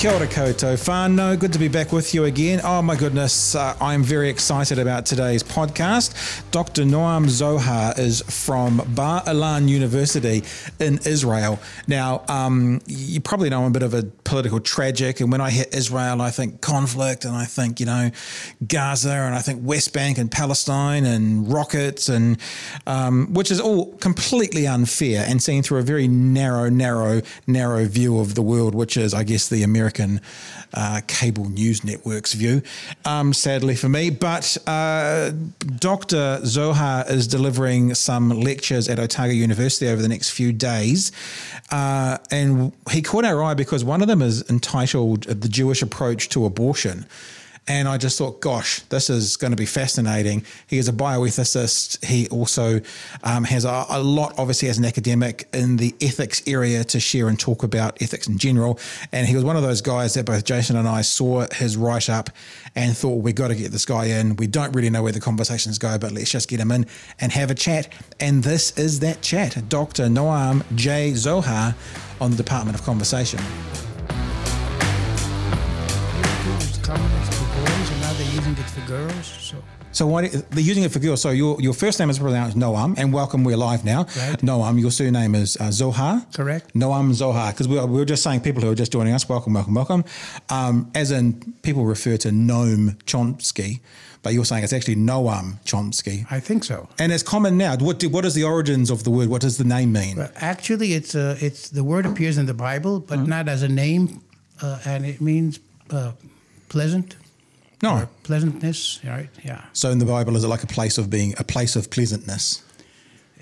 Kia ora koutou. Good to be back with you again. Oh my goodness, uh, I'm very excited about today's podcast. Dr. Noam Zohar is from Bar Ilan University in Israel. Now, um, you probably know I'm a bit of a political tragic, and when I hit Israel, I think conflict, and I think, you know, Gaza, and I think West Bank and Palestine, and rockets, and um, which is all completely unfair and seen through a very narrow, narrow, narrow view of the world, which is, I guess, the American uh, cable news network's view, um, sadly for me. But uh, Dr. Zohar is delivering some lectures at Otago University over the next few days. Uh, and he caught our eye because one of them is entitled The Jewish Approach to Abortion. And I just thought, gosh, this is going to be fascinating. He is a bioethicist. He also um, has a, a, lot, obviously, as an academic in the ethics area to share and talk about ethics in general. And he was one of those guys that both Jason and I saw his write up and thought, we've got to get this guy in. We don't really know where the conversations go, but let's just get him in and have a chat. And this is that chat. Dr. Noam J. Zohar on the Department of Conversation. They're using it for girls. So. So why they're using it for girls? So your your first name is pronounced Noam, and welcome. We're live now. Right. Noam, your surname is uh, Zohar. Correct. Noam Zohar, because we, we were just saying people who are just joining us, welcome, welcome, welcome. Um, as in people refer to Noam Chomsky, but you're saying it's actually Noam Chomsky. I think so. And it's common now. What do, what is the origins of the word? What does the name mean? Well, actually, it's uh, it's the word appears in the Bible, but mm-hmm. not as a name, uh, and it means uh, pleasant no. pleasantness, right? Yeah. So in the Bible, is it like a place of being, a place of pleasantness?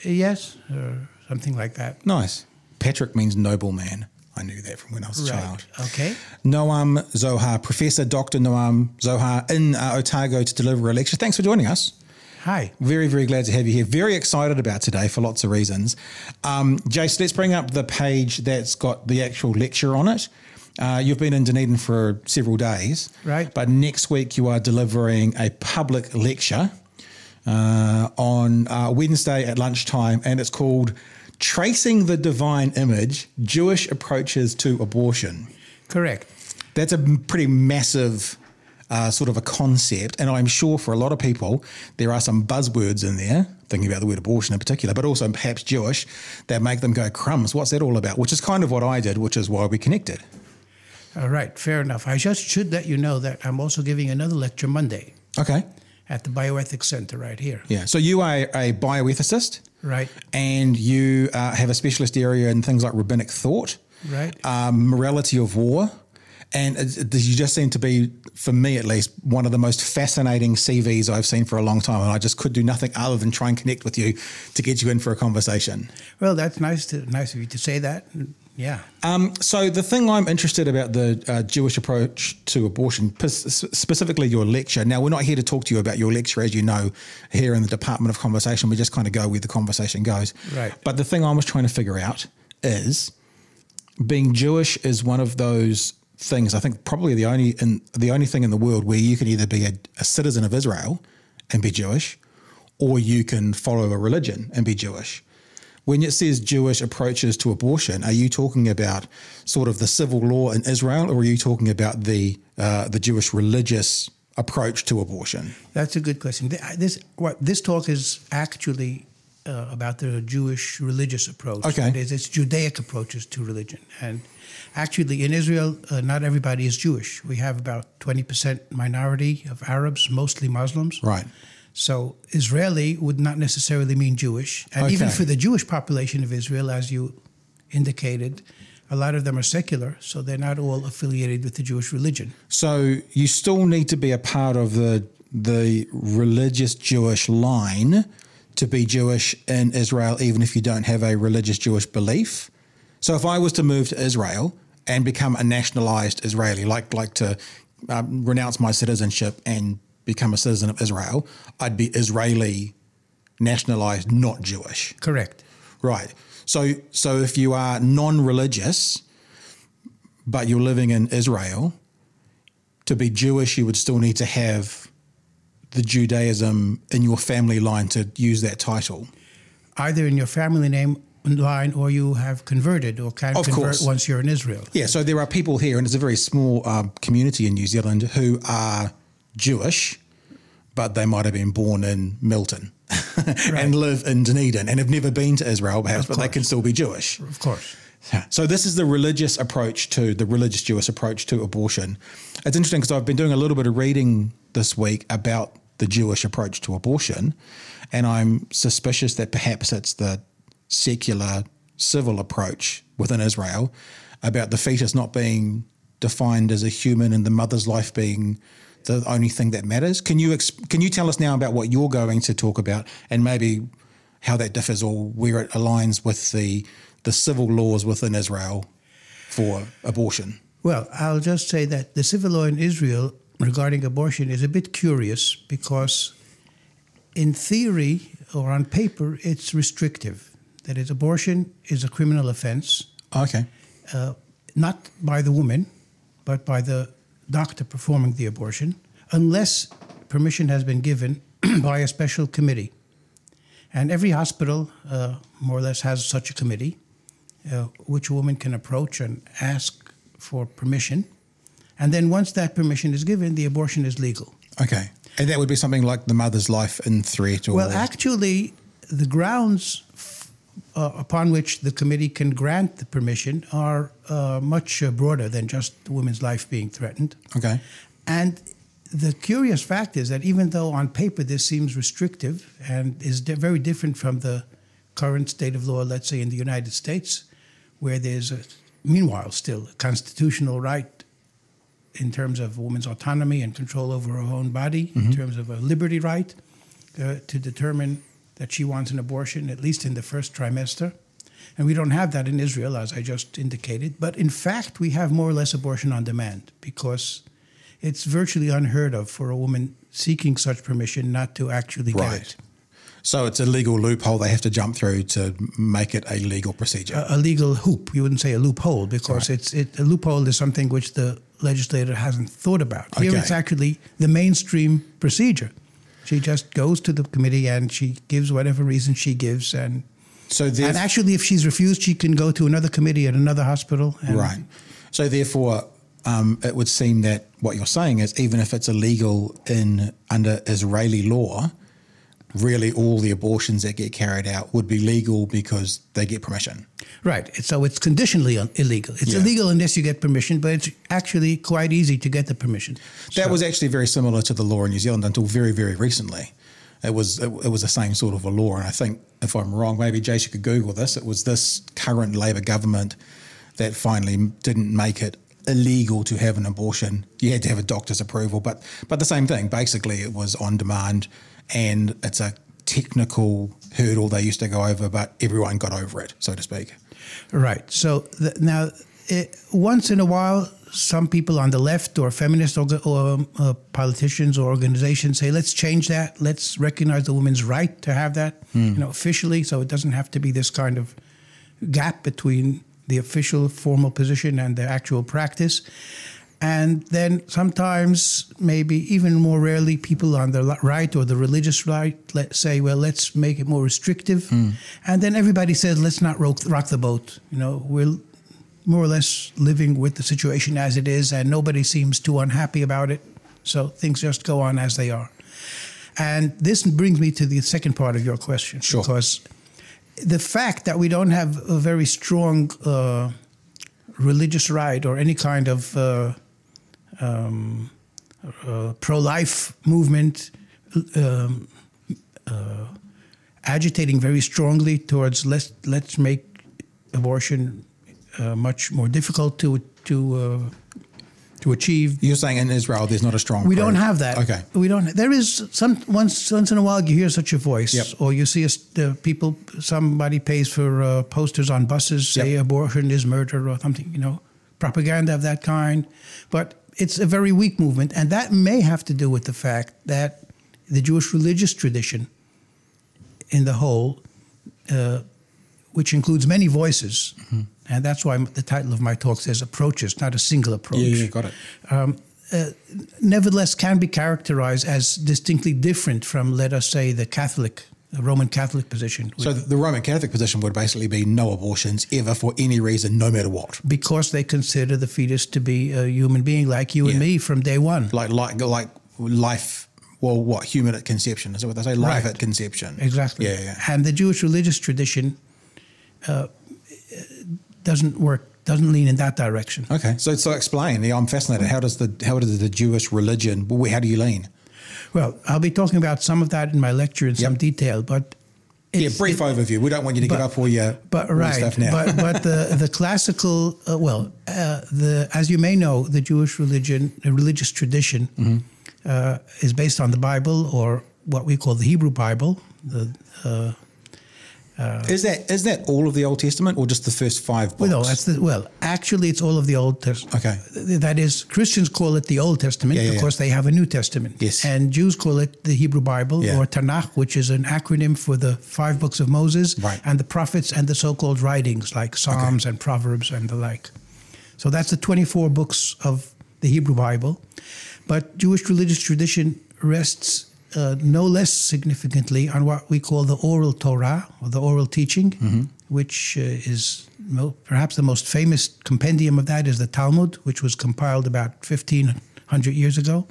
Yes, or something like that. Nice. Patrick means noble man. I knew that from when I was a right. child. Okay. Noam Zohar, Professor Dr. Noam Zohar in uh, Otago to deliver a lecture. Thanks for joining us. Hi. Very, very glad to have you here. Very excited about today for lots of reasons. Um, Jace, let's bring up the page that's got the actual lecture on it. Uh, you've been in Dunedin for several days. Right. But next week you are delivering a public lecture uh, on uh, Wednesday at lunchtime, and it's called Tracing the Divine Image Jewish Approaches to Abortion. Correct. That's a pretty massive. Uh, sort of a concept, and I'm sure for a lot of people there are some buzzwords in there, thinking about the word abortion in particular, but also perhaps Jewish, that make them go crumbs. What's that all about? Which is kind of what I did, which is why we connected. All right, fair enough. I just should let you know that I'm also giving another lecture Monday. Okay. At the Bioethics Center right here. Yeah. So you are a bioethicist. Right. And you uh, have a specialist area in things like rabbinic thought. Right. Um, morality of war. And you just seem to be, for me at least, one of the most fascinating CVs I've seen for a long time. And I just could do nothing other than try and connect with you to get you in for a conversation. Well, that's nice to nice of you to say that. Yeah. Um, so the thing I'm interested about the uh, Jewish approach to abortion, specifically your lecture. Now we're not here to talk to you about your lecture, as you know, here in the Department of Conversation. We just kind of go where the conversation goes. Right. But the thing I was trying to figure out is being Jewish is one of those things. I think probably the only in, the only thing in the world where you can either be a, a citizen of Israel and be Jewish, or you can follow a religion and be Jewish. When it says Jewish approaches to abortion, are you talking about sort of the civil law in Israel, or are you talking about the uh, the Jewish religious approach to abortion? That's a good question. This what this talk is actually uh, about the Jewish religious approach. Okay, it is, it's Judaic approaches to religion, and actually in Israel, uh, not everybody is Jewish. We have about twenty percent minority of Arabs, mostly Muslims. Right. So Israeli would not necessarily mean Jewish. And okay. even for the Jewish population of Israel, as you indicated, a lot of them are secular, so they're not all affiliated with the Jewish religion. So you still need to be a part of the the religious Jewish line to be Jewish in Israel, even if you don't have a religious Jewish belief. So if I was to move to Israel and become a nationalized Israeli, like like to um, renounce my citizenship and become a citizen of Israel, I'd be Israeli nationalized, not Jewish. Correct. Right. So so if you are non-religious but you're living in Israel, to be Jewish you would still need to have the Judaism in your family line to use that title. Either in your family name line or you have converted or can Of convert course. once you're in Israel. Yeah, so there are people here, and it's a very small um, community in New Zealand who are Jewish, but they might have been born in Milton and live in Dunedin and have never been to Israel, perhaps, but they can still be Jewish. Of course. So this is the religious approach to the religious Jewish approach to abortion. It's interesting because I've been doing a little bit of reading this week about the Jewish approach to abortion, and I'm suspicious that perhaps it's the secular civil approach within Israel about the fetus not being defined as a human and the mother's life being the only thing that matters. Can you ex- can you tell us now about what you're going to talk about and maybe how that differs or where it aligns with the the civil laws within Israel for abortion? Well, I'll just say that the civil law in Israel regarding abortion is a bit curious because, in theory or on paper, it's restrictive. That is, abortion is a criminal offense, Okay. uh, not by the woman, but by the doctor performing the abortion, unless permission has been given by a special committee. And every hospital, uh, more or less, has such a committee, uh, which a woman can approach and ask for permission. And then once that permission is given, the abortion is legal. Okay. And that would be something like the mother's life in threat or Well, actually, the grounds uh, upon which the committee can grant the permission are uh, much uh, broader than just the woman's life being threatened. Okay. And the curious fact is that even though on paper this seems restrictive and is very different from the current state of law, let's say in the United States, where there's a, meanwhile still a constitutional right in terms of woman's autonomy and control over her own body, in terms of a liberty right uh, to determine that she wants an abortion, at least in the first trimester. And we don't have that in Israel, as I just indicated. But in fact, we have more or less abortion on demand because it's virtually unheard of for a woman seeking such permission not to actually get Right. it. So it's a legal loophole they have to jump through to make it a legal procedure. A, a legal hoop. You wouldn't say a loophole because Right. it's it, a loophole is something which the legislator hasn't thought about. Here Okay. it's actually the mainstream procedure. She just goes to the committee and she gives whatever reason she gives, and so and actually, if she's refused, she can go to another committee at another hospital. And right. So therefore, um, it would seem that what you're saying is even if it's illegal in under Israeli law, really all the abortions that get carried out would be legal because they get permission. Right. So it's conditionally illegal. It's Yeah. illegal unless you get permission, but it's actually quite easy to get the permission. That So- was actually very similar to the law in New Zealand until very, very recently. It was it, it was the same sort of a law, and I think if I'm wrong, maybe you could Google this. It was this current Labor government that finally didn't make it illegal to have an abortion. You had to have a doctor's approval, but but the same thing. Basically, it was on demand, and it's a technical hurdle they used to go over, but everyone got over it, so to speak. Right. So th- now, it, once in a while, some people on the left or feminist or um, uh, politicians or organizations say, "Let's change that. Let's recognize the woman's right to have that, you know, officially, so it doesn't have to be this kind of gap between the official formal position and the actual practice." And then sometimes, maybe even more rarely, people on the right or the religious right say, "Well, let's make it more restrictive," and then everybody says, "Let's not rock, rock the boat." You know, we're more or less living with the situation as it is, and nobody seems too unhappy about it. So things just go on as they are. And this brings me to the second part of your question, Sure. because the fact that we don't have a very strong uh, religious right or any kind of uh, um, uh, pro-life movement um, uh, agitating very strongly towards let's let's make abortion uh, much more difficult to to uh, to achieve. You're saying in Israel there's not a strong. We pro- don't have that. Okay. We don't. There is some once once in a while you hear such a voice, Yep. or you see a, the people. Somebody pays for uh, posters on buses, say Yep. abortion is murder or something. You know, propaganda of that kind. But it's a very weak movement, and that may have to do with the fact that the Jewish religious tradition, in the whole, uh, which includes many voices, Mm-hmm. and that's why the title of my talk says approaches, not a single approach Yeah, yeah, got it. um, uh, nevertheless can be characterized as distinctly different from, let us say, the Catholic the Roman Catholic position. So the Roman Catholic position would basically be no abortions ever for any reason, no matter what. because they consider the fetus to be a human being like you and me from day one. Like like like life. Well, what human at conception is that what they say? Life Right. at conception. Exactly. Yeah, yeah. And the Jewish religious tradition uh, doesn't work, doesn't lean in that direction. Okay, so so explain. Yeah, I'm fascinated. How does the how does the Jewish religion? How do you lean? Well, I'll be talking about some of that in my lecture in some detail, but Yeah, brief overview. We don't want you to give but- up all your, But all right, stuff now. but but the the classical uh, well, uh, the as you may know, the Jewish religion, the religious tradition, Mm-hmm. uh, is based on the Bible or what we call the Hebrew Bible. The uh, is that is that all of the Old Testament or just the first five books? well, no, that's the well. Actually, it's all of the Old Testament. Okay. That is, Christians call it the Old Testament Yeah, yeah, because they have a New Testament. Yes. And Jews call it the Hebrew Bible Yeah. or Tanakh, which is an acronym for the five books of Moses Right. and the prophets and the so-called writings like Psalms and Proverbs and the like. So that's the 24 books of the Hebrew Bible. But Jewish religious tradition rests uh, no less significantly on what we call the oral Torah or the oral teaching, which uh, is mo- perhaps the most famous compendium of that is the Talmud, which was compiled about 1500 years ago.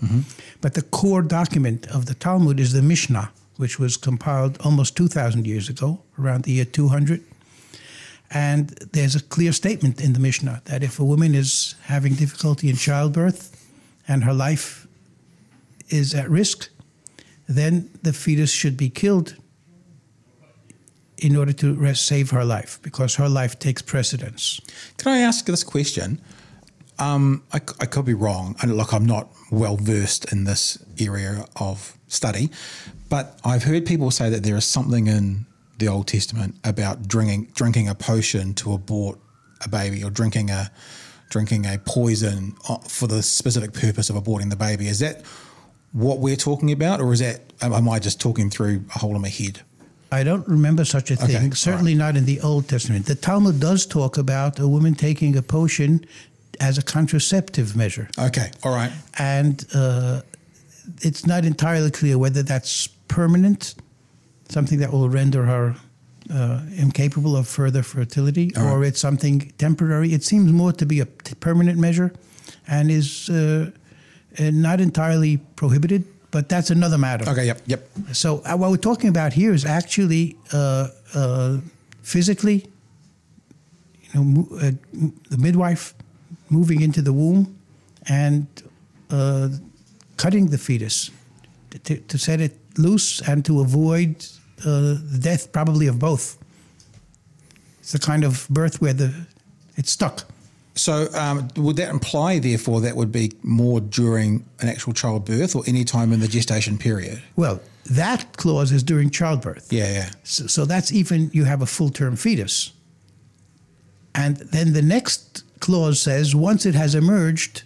But the core document of the Talmud is the Mishnah, which was compiled almost 2,000 years ago, around the year 200. And there's a clear statement in the Mishnah that if a woman is having difficulty in childbirth and her life is at risk, then the fetus should be killed in order to save her life because her life takes precedence. Can I ask this question? Um, I, I could be wrong. And look, I'm not well versed in this area of study, but I've heard people say that there is something in the Old Testament about drinking drinking a potion to abort a baby or drinking a drinking a poison uh, for the specific purpose of aborting the baby. Is that what we're talking about, or is that am I just talking through a hole in my head? I don't remember such a thing, all certainly not in the Old Testament. The Talmud does talk about a woman taking a potion as a contraceptive measure. Okay, all right. and uh, it's not entirely clear whether that's permanent, something that will render her uh, incapable of further fertility, All or right. it's something temporary. It seems more to be a permanent measure, and is uh, uh, not entirely prohibited. But that's another matter. Okay, yep, yep. So uh, what we're talking about here is actually uh, uh, physically, you know, mo- uh, m- the midwife moving into the womb and uh, cutting the fetus to, to set it loose and to avoid uh, the death, probably of both. It's the kind of birth where the it's stuck. So um, would that imply, therefore, that would be more during an actual childbirth or any time in the gestation period? Well, that clause is during childbirth. Yeah, yeah. So, so that's even you have a full term fetus. And then the next clause says once it has emerged,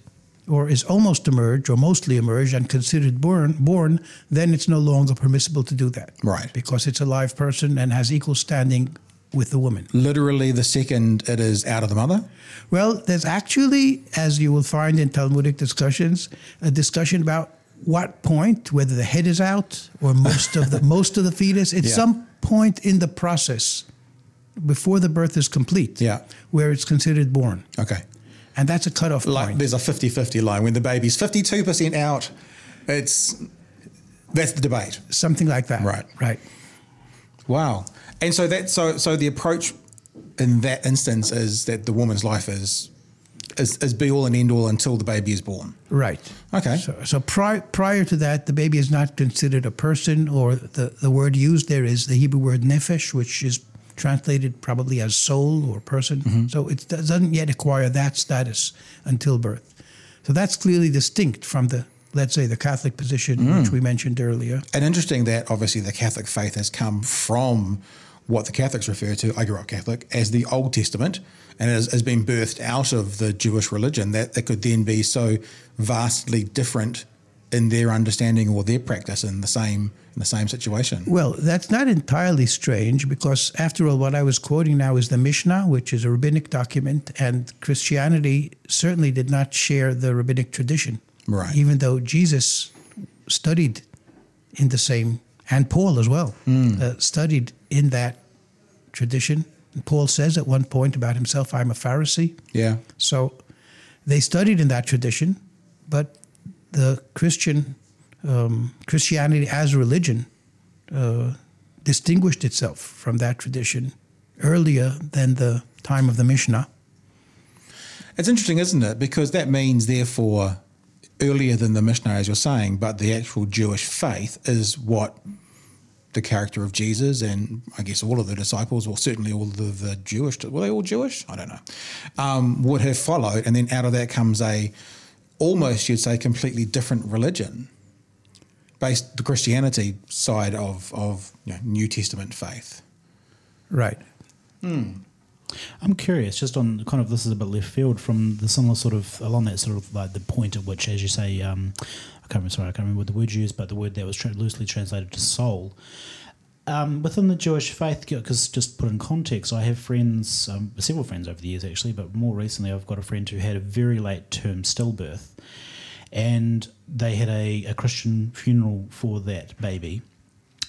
or is almost emerged, or mostly emerged and considered born, born, then it's no longer permissible to do that. Right. Because it's a live person and has equal standing with the woman. Literally, the second it is out of the mother. Well, there's actually, as you will find in Talmudic discussions, a discussion about what point, whether the head is out or most of the most of the fetus. at Yeah. some point in the process before the birth is complete, Yeah. where it's considered born, Okay. and that's a cutoff Like point. there's a 50-50 line when the baby's 52% out. It's that's the debate. Something like that. Right. Right. Wow. And so that so so the approach in that instance is that the woman's life is is, is be all and end all until the baby is born. Right. Okay. So, so pri- prior to that, the baby is not considered a person, or the, the word used there is the Hebrew word nephesh, which is translated probably as soul or person. Mm-hmm. So it doesn't yet acquire that status until birth. So that's clearly distinct from the, let's say, the Catholic position, Mm. which we mentioned earlier. And interesting that obviously the Catholic faith has come from what the Catholics refer to, I grew up Catholic, as the Old Testament, and has, has been birthed out of the Jewish religion that it could then be so vastly different in their understanding or their practice in the same in the same situation. Well, that's not entirely strange because, after all, what I was quoting now is the Mishnah, which is a rabbinic document, and Christianity certainly did not share the rabbinic tradition. Right. Even though Jesus studied in the same and Paul as well uh, studied in that tradition. Paul says at one point about himself, "I'm a Pharisee." Yeah. So they studied in that tradition, but the Christian um, Christianity as a religion uh, distinguished itself from that tradition earlier than the time of the Mishnah. It's interesting, isn't it? Because that means, therefore, earlier than the Mishnah, as you're saying, but the actual Jewish faith is what the character of Jesus and I guess all of the disciples, or certainly all of the Jewish, were they all Jewish? I don't know, um, would have followed. And then out of that comes a almost, you'd say, completely different religion based the Christianity side of, of you know, New Testament faith. Right. I'm curious, just on kind of this is a bit left field from the similar sort of along that sort of like the point at which, as you say, um, I can't remember, sorry, I can't remember what the word you used, but the word that was tra- loosely translated to soul. Um, within the Jewish faith, because just put in context, I have friends, um, several friends over the years actually, but more recently I've got a friend who had a very late term stillbirth, and they had a, a Christian funeral for that baby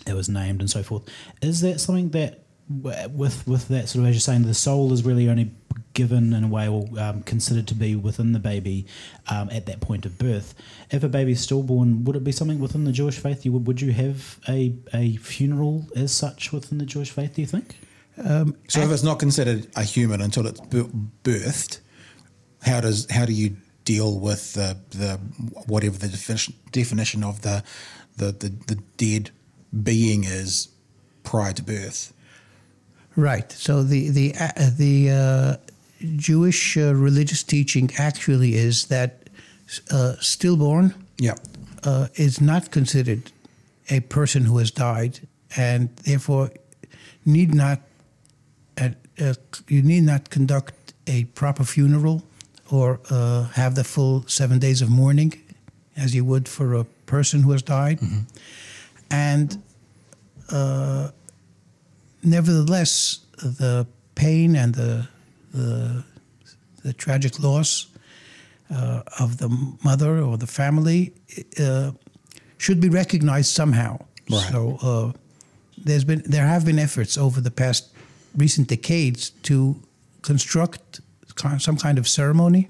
that was named and so forth. Is that something that, with with that sort of as you're saying, the soul is really only given in a way or um, considered to be within the baby um, at that point of birth? If a baby is stillborn, would it be something within the Jewish faith? You would would you have a a funeral as such within the Jewish faith? Do you think? So if it's not considered a human until it's bir- birthed, how does how do you deal with the the whatever the definition definition of the the the, the dead being is prior to birth? Right. So the the uh, the uh, Jewish uh, religious teaching actually is that uh, stillborn Yeah. uh, is not considered a person who has died, and therefore need not uh, uh, you need not conduct a proper funeral or uh, have the full seven days of mourning, as you would for a person who has died, and uh, nevertheless, the pain and the the, the tragic loss uh, of the mother or the family uh, should be recognized somehow. Right. So uh, there's been there have been efforts over the past recent decades to construct some kind of ceremony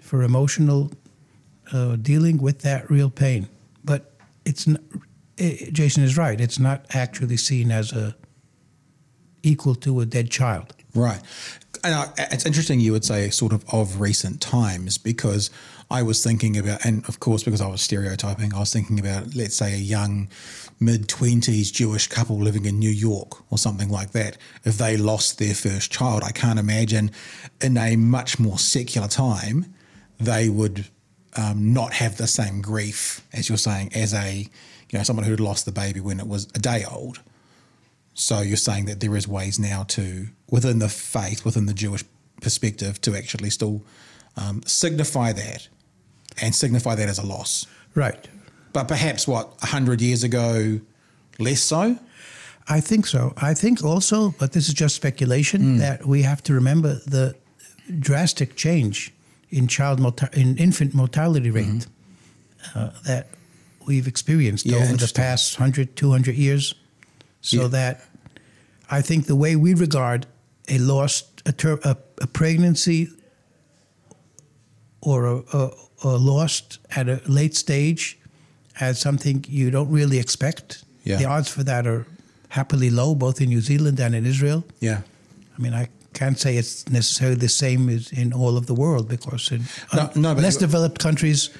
for emotional uh, dealing with that real pain, but it's n- Jason is right. It's not actually seen as a equal to a dead child. Right. And I, it's interesting you would say sort of of recent times because I was thinking about, and of course, because I was stereotyping, I was thinking about, let's say, a young mid 20s Jewish couple living in New York or something like that. If they lost their first child, I can't imagine in a much more secular time they would um, not have the same grief, as you're saying, as a, you know, someone who had lost the baby when it was a day old. So you're saying that there is ways now to, within the faith, within the Jewish perspective, to actually still um, signify that and signify that as a loss. Right. But perhaps what, 100 years ago, less so? I think so. I think also, but this is just speculation, that we have to remember the drastic change in child morta- in infant mortality rate uh, that we've experienced Yeah, over the past 100, 200 years. So Yeah. that I think the way we regard a lost a, ter- a, a pregnancy or a, a, a lost at a late stage as something you don't really expect. Yeah. The odds for that are happily low, both in New Zealand and in Israel. Yeah. I mean, I can't say it's necessarily the same as in all of the world because in No, uh, no, less developed countries,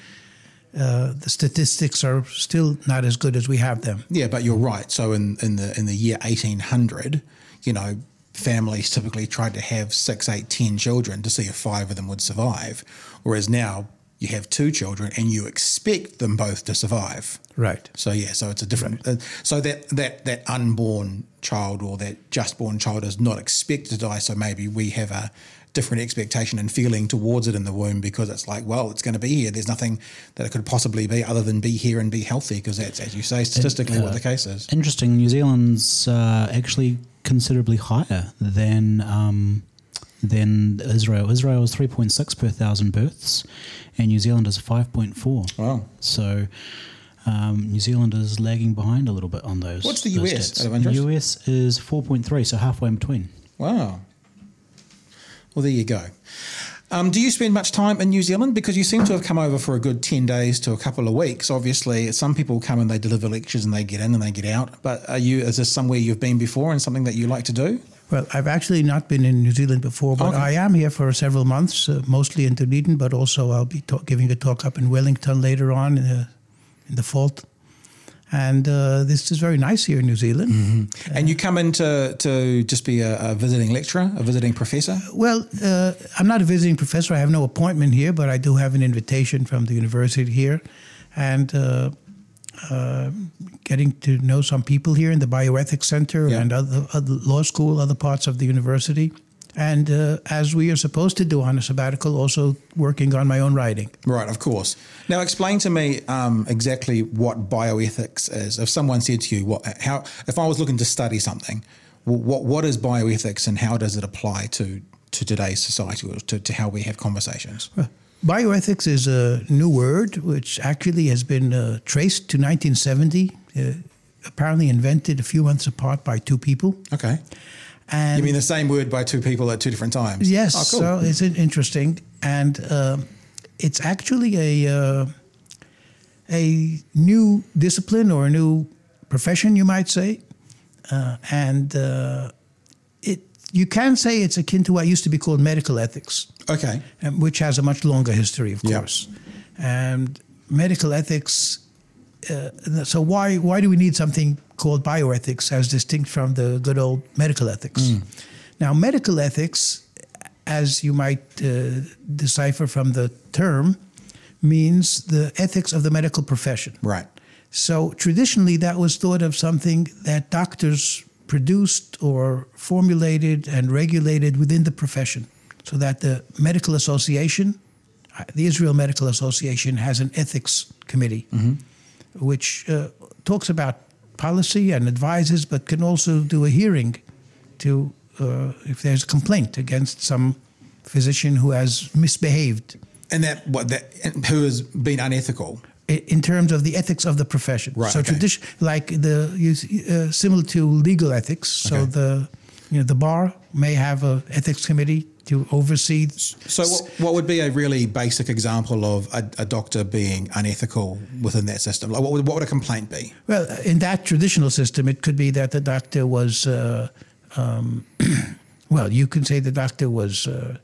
uh, the statistics are still not as good as we have them. Yeah, but you're right. So in, in the in the year 1800, you know, families typically tried to have six, eight, ten children to see if five of them would survive, whereas now you have two children and you expect them both to survive. Right. So yeah, so it's a different. Uh, so that that that unborn child or that just born child is not expected to die. So maybe we have a different expectation and feeling towards it in the womb because it's like, well, it's going to be here. There's nothing that it could possibly be other than be here and be healthy because that's, as you say, statistically what the case is. Interesting. New Zealand's uh, actually considerably higher than um, than Israel. Israel is three point six per thousand births, and New Zealand is five point four. Wow. So, Um, New Zealand is lagging behind a little bit on those. What's the those US stats. out of interest? The US is 4.3, so halfway in between. Wow. Well, there you go. Um, do you spend much time in New Zealand? Because you seem to have come over for a good 10 days to a couple of weeks. Obviously, some people come and they deliver lectures and they get in and they get out. But are you, is this somewhere you've been before and something that you like to do? Well, I've actually not been in New Zealand before, but Okay. I am here for several months, uh, mostly in Dunedin, but also I'll be giving a talk up in Wellington later on in the, in the fall. And uh, this is very nice here in New Zealand. Mm-hmm. And you come in to, to just be a, a visiting lecturer, a visiting professor? Well, uh, I'm not a visiting professor. I have no appointment here, but I do have an invitation from the university here. And uh, uh, getting to know some people here in the Bioethics Center Yeah. and other, other law school, other parts of the university. And uh, as we are supposed to do on a sabbatical, also working on my own writing. Right, of course. Now, explain to me um, exactly what bioethics is. If someone said to you, "What? How? If I was looking to study something, what what is bioethics, and how does it apply to to today's society, or to, to how we have conversations?" Bioethics is a new word which actually has been uh, traced to 1970, uh, apparently invented a few months apart by two people. Okay. And You mean the same word by two people at two different times? Yes, Oh, cool. so it's interesting, and um it's actually a uh, a new discipline or a new profession, you might say, uh, and uh, it you can say it's akin to what used to be called medical ethics, okay. um, which has a much longer history, of course, and medical ethics. Uh, so why why do we need something called bioethics as distinct from the good old medical ethics? Mm. Now, medical ethics, as you might uh, decipher from the term, means the ethics of the medical profession. Right. So traditionally, that was thought of something that doctors produced or formulated and regulated within the profession, so that the medical association, uh, the Israel Medical Association, has an ethics committee, which uh, talks about policy and advises, but can also do a hearing to uh, if there's a complaint against some physician who has misbehaved And that what that who has been unethical? in terms of the ethics of the profession. Right, So okay. tradition, like the uh, similar to legal ethics. So Okay. the you know the bar may have a ethics committee to oversee. So, what, what would be a really basic example of a, a doctor being unethical within that system? Like, what would, what would a complaint be? Well, in that traditional system, it could be that the doctor was. Uh, um, well, you can say the doctor was. Uh,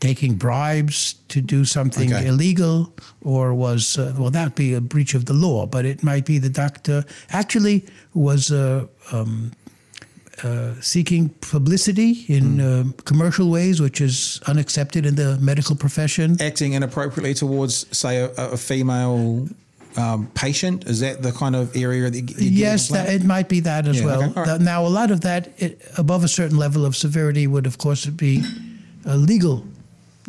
Taking bribes to do something Okay. illegal, or was uh, well, that'd be a breach of the law. But it might be the doctor actually was uh, um, uh, seeking publicity in uh, commercial ways, which is unaccepted in the medical profession. Acting inappropriately towards, say, a, a female um, patient? Is that the kind of area that Yes, that, it might be that as Yeah, well. okay, right. Now, a lot of that, it, above a certain level of severity, would of course be uh, legal,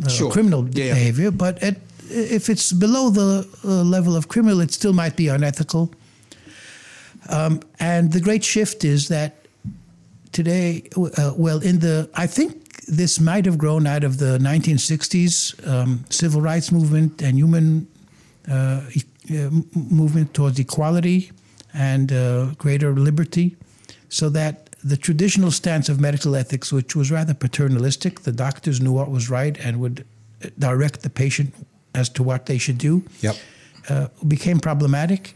uh, Sure. criminal Yeah, yeah. behavior. But it, if it's below the uh, level of criminal, it still might be unethical. Um, and the great shift is that today, uh, well, in the, I think this might have grown out of the 1960s um, civil rights movement and human uh, e- uh, movement towards equality and uh, greater liberty, so that the traditional stance of medical ethics, which was rather paternalistic, the doctors knew what was right and would uh, direct the patient as to what they should do Yep. uh, became problematic,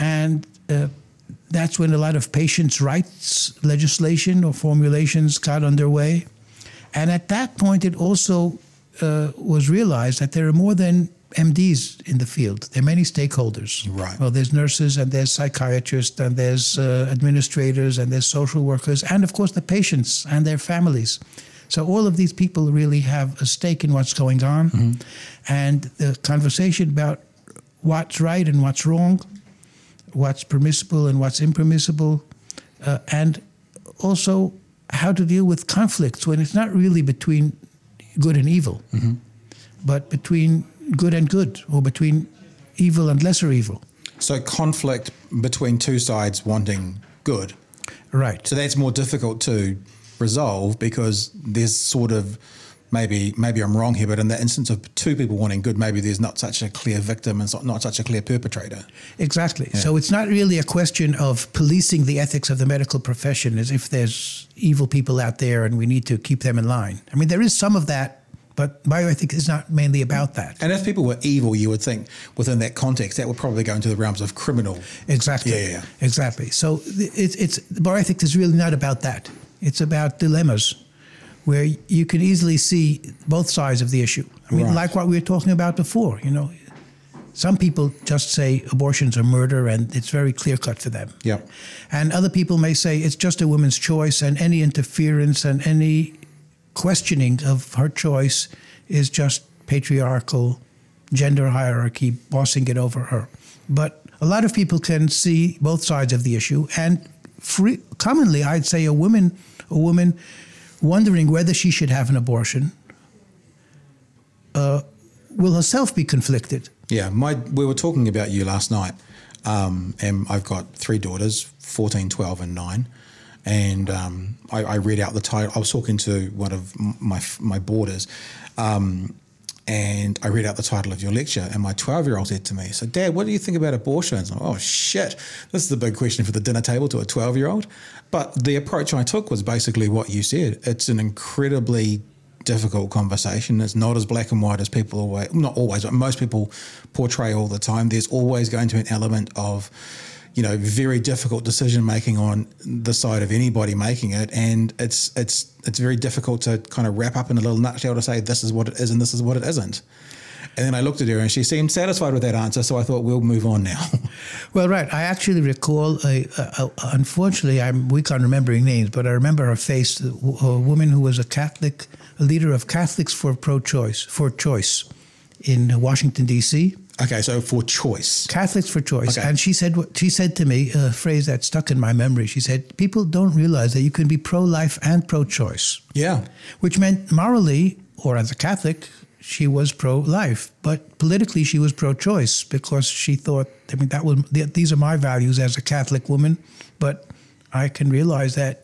and uh, that's when a lot of patients' rights legislation or formulations got underway. And at that point, it also uh, was realized that there are more than MDs in the field. There are many stakeholders. Right. Well, there's nurses and there's psychiatrists and there's uh, administrators and there's social workers and of course the patients and their families. So all of these people really have a stake in what's going on, and the conversation about what's right and what's wrong, what's permissible and what's impermissible, uh, and also how to deal with conflicts when it's not really between good and evil, but between good and good, or between evil and lesser evil. So conflict between two sides wanting good. Right. So that's more difficult to resolve because there's sort of maybe maybe I'm wrong here, but in the instance of two people wanting good, maybe there's not such a clear victim and not, not such a clear perpetrator. Exactly. So it's not really a question of policing the ethics of the medical profession as if there's evil people out there and we need to keep them in line. I mean, there is some of that, but bioethics is not mainly about that. And if people were evil, you would think within that context that would probably go into the realms of criminal. Exactly. Yeah, yeah. Exactly. So it's it's bioethics is really not about that. It's about dilemmas where you can easily see both sides of the issue. I mean, Right. like what we were talking about before. You know, some people just say abortions are murder, and it's very clear cut for them. Yep. And other people may say it's just a woman's choice, and any interference and any questioning of her choice is just patriarchal gender hierarchy bossing it over her. But a lot of people can see both sides of the issue, and free, commonly, I'd say a woman, a woman wondering whether she should have an abortion, uh, will herself be conflicted. Yeah, my we were talking about you last night, um, and I've got three daughters, 14, 12, and 9. And um, I, I read out the title. I was talking to one of my my boarders, um, and I read out the title of your lecture. And my 12 year old said to me, So, Dad, what do you think about abortions? I'm like, oh, shit. This is the big question for the dinner table to a 12 year old. But the approach I took was basically what you said. It's an incredibly difficult conversation. It's not as black and white as people always, not always, but most people portray all the time. There's always going to be an element of, you know, very difficult decision making on the side of anybody making it, and it's it's it's very difficult to kind of wrap up in a little nutshell to say this is what it is and this is what it isn't. And then I looked at her and she seemed satisfied with that answer, so I thought we'll move on now. Well, right. I actually recall, a, a, a, unfortunately, I'm weak on remembering names, but I remember her face, a, woman who was a Catholic, a leader of Catholics for pro-choice, for choice in Washington, D.C. okay, so for choice. Catholics for choice. Okay. And she said, she said to me a phrase that stuck in my memory. She said, people don't realize that you can be pro-life and pro-choice, Yeah. which meant morally, or as a Catholic, she was pro-life, but politically she was pro-choice because she thought, I mean, that was these are my values as a Catholic woman, but I can realize that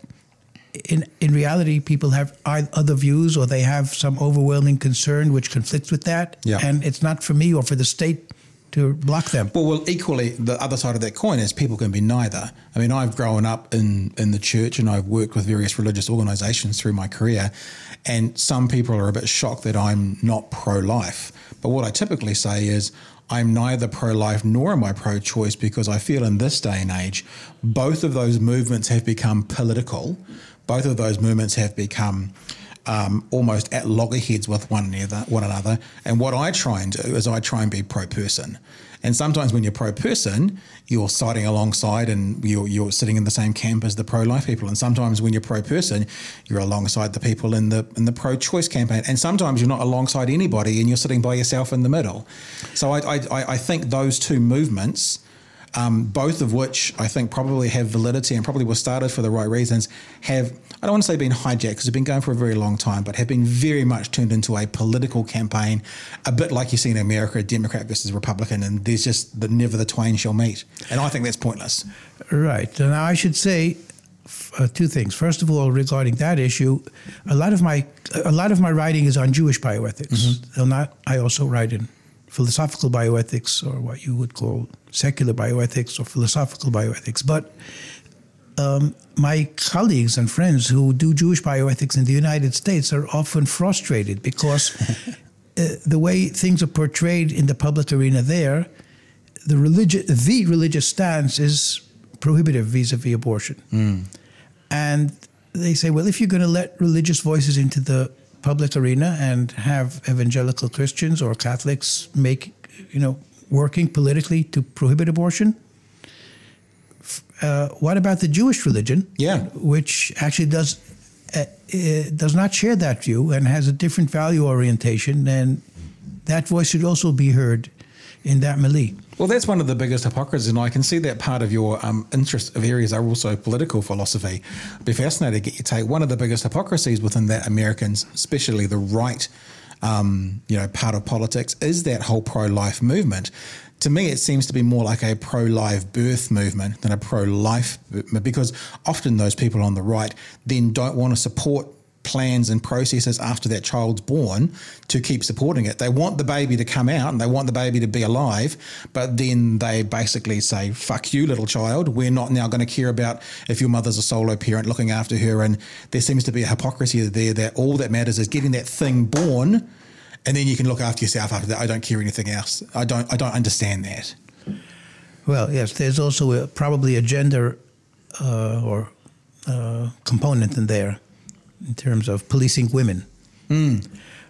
in in reality, people have other views or they have some overwhelming concern which conflicts with that, Yeah. and it's not for me or for the state to block them. Well, well, equally, the other side of that coin is people can be neither. I mean, I've grown up in, in the church and I've worked with various religious organizations through my career, and some people are a bit shocked that I'm not pro life. But what I typically say is, I'm neither pro life nor am I pro choice because I feel in this day and age, both of those movements have become political. Both of those movements have become um, almost at loggerheads with one another, one another. And what I try and do is I try and be pro person. And sometimes when you're pro person, you're siding alongside and you're, you're sitting in the same camp as the pro life people. And sometimes when you're pro person, you're alongside the people in the in the pro choice campaign. And sometimes you're not alongside anybody and you're sitting by yourself in the middle. So I I, I- I think those two movements um, both of which I think probably have validity and probably were started for the right reasons, have, I don't want to say been hijacked because they've been going for a very long time, but have been very much turned into a political campaign, a bit like you see in America, Democrat versus Republican, and there's just the never the twain shall meet. And I think that's pointless. Right. Now, I should say uh, two things. First of all, regarding that issue, a lot of my a lot of my writing is on Jewish bioethics. Though not, I also write in philosophical bioethics, or what you would call secular bioethics or philosophical bioethics. But um, my colleagues and friends who do Jewish bioethics in the United States are often frustrated because uh, the way things are portrayed in the public arena there, the religious the religious stance is prohibitive vis-a-vis abortion, and they say, well, if you're going to let religious voices into the public arena and have evangelical Christians or Catholics make, you know, working politically to prohibit abortion, uh, what about the Jewish religion? Yeah. which actually does uh, uh, does not share that view and has a different value orientation, and that voice should also be heard in that milieu. Well, that's one of the biggest hypocrisies, and I can see that part of your um, interest of areas are also political philosophy. I'd be fascinated to get your take. One of the biggest hypocrisies within that Americans, especially the right, um, you know, part of politics, is that whole pro-life movement. To me, it seems to be more like a pro-life birth movement than a pro-life because often those people on the right then don't want to support plans and processes after that child's born to keep supporting it. They want the baby to come out and they want the baby to be alive, but then they basically say, fuck you, little child. We're not now going to care about if your mother's a solo parent looking after her. And there seems to be a hypocrisy there that all that matters is getting that thing born. And then you can look after yourself after that. I don't care anything else. I don't. I don't understand that. Well, yes, there's also a, probably a gender uh, or uh, component in there in terms of policing women. Mm.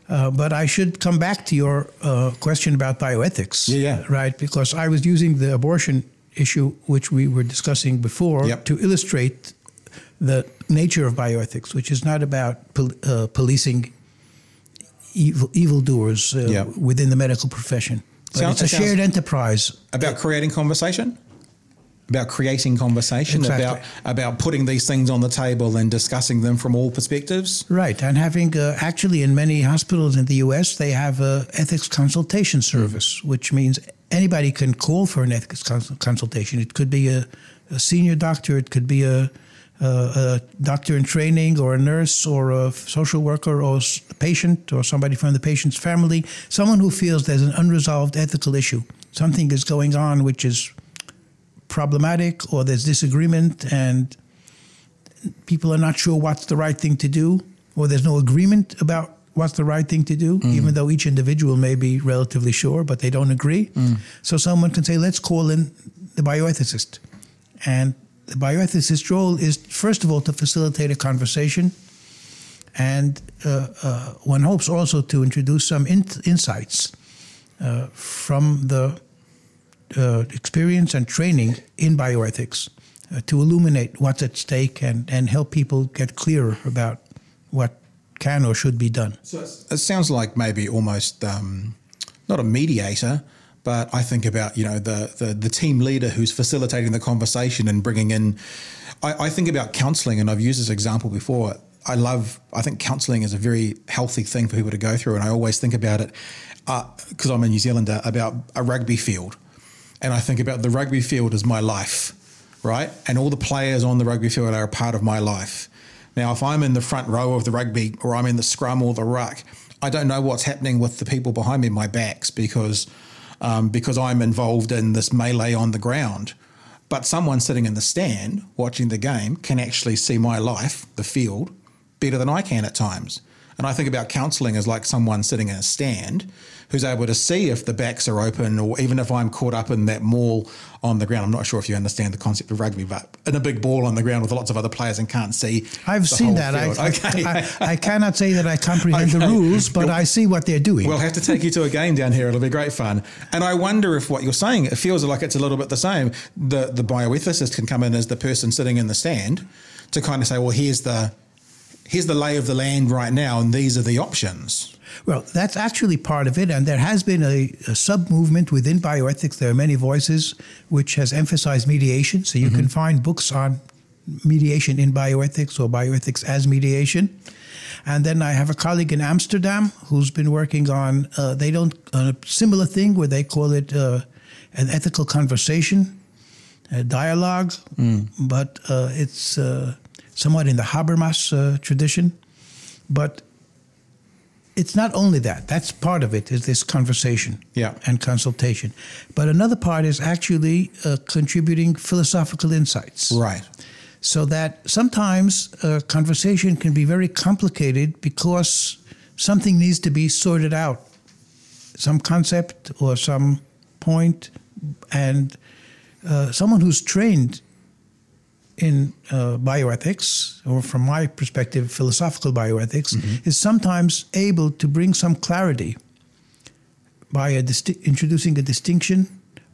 Uh, but I should come back to your uh, question about bioethics. Yeah, yeah. Right, because I was using the abortion issue, which we were discussing before, Yep. to illustrate the nature of bioethics, which is not about pol- uh, policing evil evildoers uh, Yep. within the medical profession. But Sounds- it's a shared enterprise. About creating conversation, about creating conversation, Exactly. about about putting these things on the table and discussing them from all perspectives. Right, and having uh, actually in many hospitals in the U.S. they have a ethics consultation service, which means anybody can call for an ethics cons- consultation. It could be a, a senior doctor, it could be a, a, a doctor in training, or a nurse, or a social worker, or a patient, or somebody from the patient's family, someone who feels there's an unresolved ethical issue, something is going on which is problematic, or there's disagreement, and people are not sure what's the right thing to do, or there's no agreement about what's the right thing to do, even though each individual may be relatively sure, but they don't agree. So someone can say, let's call in the bioethicist. And the bioethicist's role is, first of all, to facilitate a conversation. And uh, uh, one hopes also to introduce some in- insights uh, from the uh, experience and training in bioethics uh, to illuminate what's at stake and, and help people get clearer about what can or should be done. So it sounds like maybe almost um, not a mediator, but I think about you know the, the the team leader who's facilitating the conversation and bringing in. I, I think about counselling, and I've used this example before. I love. I think counselling is a very healthy thing for people to go through, and I always think about it because I'm a New Zealander about a rugby field, and I think about the rugby field as my life, right? And all the players on the rugby field are a part of my life. Now, if I'm in the front row of the rugby or I'm in the scrum or the ruck, I don't know what's happening with the people behind me, my backs, because um, because I'm involved in this melee on the ground. But someone sitting in the stand watching the game can actually see my life, the field, better than I can at times. And I think about counselling as like someone sitting in a stand who's able to see if the backs are open or even if I'm caught up in that maul on the ground. I'm not sure if you understand the concept of rugby, but in a big ball on the ground with lots of other players and can't see. I've seen that. I, okay. I, I, cannot say that I comprehend the rules, but I see what they're doing. We'll have to take you to a game down here. It'll be great fun. And I wonder if what you're saying, it feels like it's a little bit the same. The the bioethicist can come in as the person sitting in the stand to kind of say, well, here's the here's the lay of the land right now, and these are the options. Well, that's actually part of it, and there has been a, a sub movement within bioethics. There are many voices which has emphasized mediation. So you can find books on mediation in bioethics or bioethics as mediation. And then I have a colleague in Amsterdam who's been working on uh, they don't on a similar thing where they call it uh, an ethical conversation, a dialogue, but uh, it's uh, somewhat in the Habermas uh, tradition. But it's not only that. That's part of it. Is this conversation Yeah. and consultation, but another part is actually uh, contributing philosophical insights. Right. So that sometimes a conversation can be very complicated because something needs to be sorted out, some concept or some point, and uh, someone who's trained in uh, bioethics, or from my perspective, philosophical bioethics, is sometimes able to bring some clarity by a disti- introducing a distinction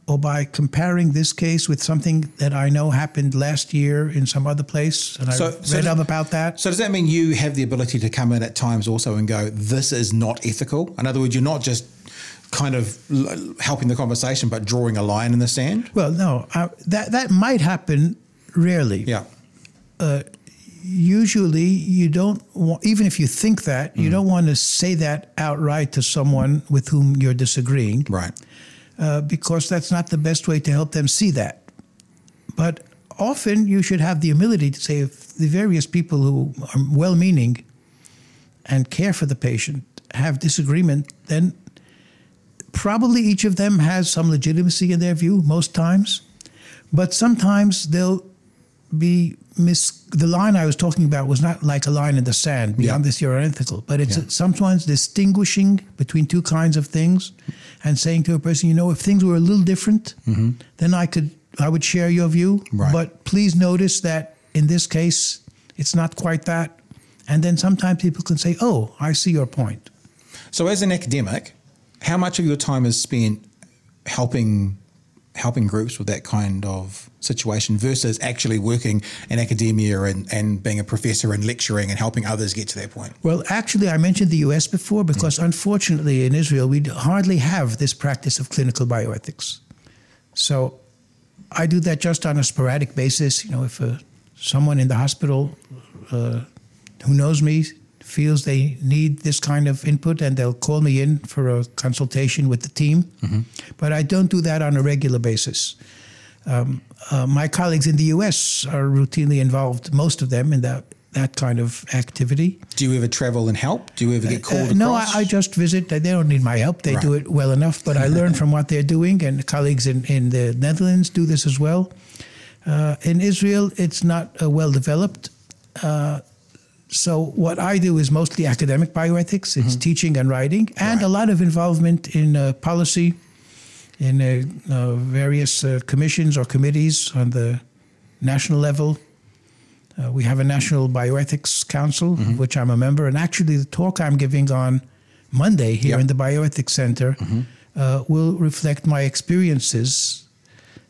or by comparing this case with something that I know happened last year in some other place, and I So- read so up does- about that. So does that mean you have the ability to come in at times also and go, this is not ethical? In other words, you're not just kind of l- helping the conversation, but drawing a line in the sand. well, no, uh, that that might happen rarely. Yeah. Usually, you don't wa- even if you think that, Mm. you don't want to say that outright to someone with whom you're disagreeing. Right. uh, because that's not the best way to help them see that. But often you should have the ability to say if the various people who are well meaning and care for the patient have disagreement, then probably each of them has some legitimacy in their view most times. But sometimes they'll be mis. The line I was talking about was not like a line in the sand. Beyond Yeah. this, you're unethical. But it's Yeah. sometimes distinguishing between two kinds of things, and saying to a person, you know, if things were a little different, then I could, I would share your view. Mm-hmm. Right. But please notice that in this case, it's not quite that. And then sometimes people can say, oh, I see your point. So, as an academic, how much of your time is spent helping helping groups with that kind of situation versus actually working in academia and, and being a professor and lecturing and helping others get to that point? Well, actually, I mentioned the US before because unfortunately in Israel, we hardly have this practice of clinical bioethics. So I do that just on a sporadic basis. You know, if uh, someone in the hospital uh, who knows me feels they need this kind of input and they'll call me in for a consultation with the team. But I don't do that on a regular basis. Um, uh, my colleagues in the US are routinely involved, most of them, in that, that kind of activity. Do you ever travel and help? Do you ever get called Uh, no, I. I just visit. They don't need my help. They do it well enough. But I learn from what they're doing, and colleagues in, in the Netherlands do this as well. Uh, in Israel, it's not uh, well developed. So what I do is mostly academic bioethics. It's teaching and writing, and a lot of involvement in uh, policy, in uh, uh, various uh, commissions or committees on the national level. Uh, we have a National Bioethics Council, of which I'm a member. And actually, the talk I'm giving on Monday here Yeah. in the Bioethics Center uh, will reflect my experiences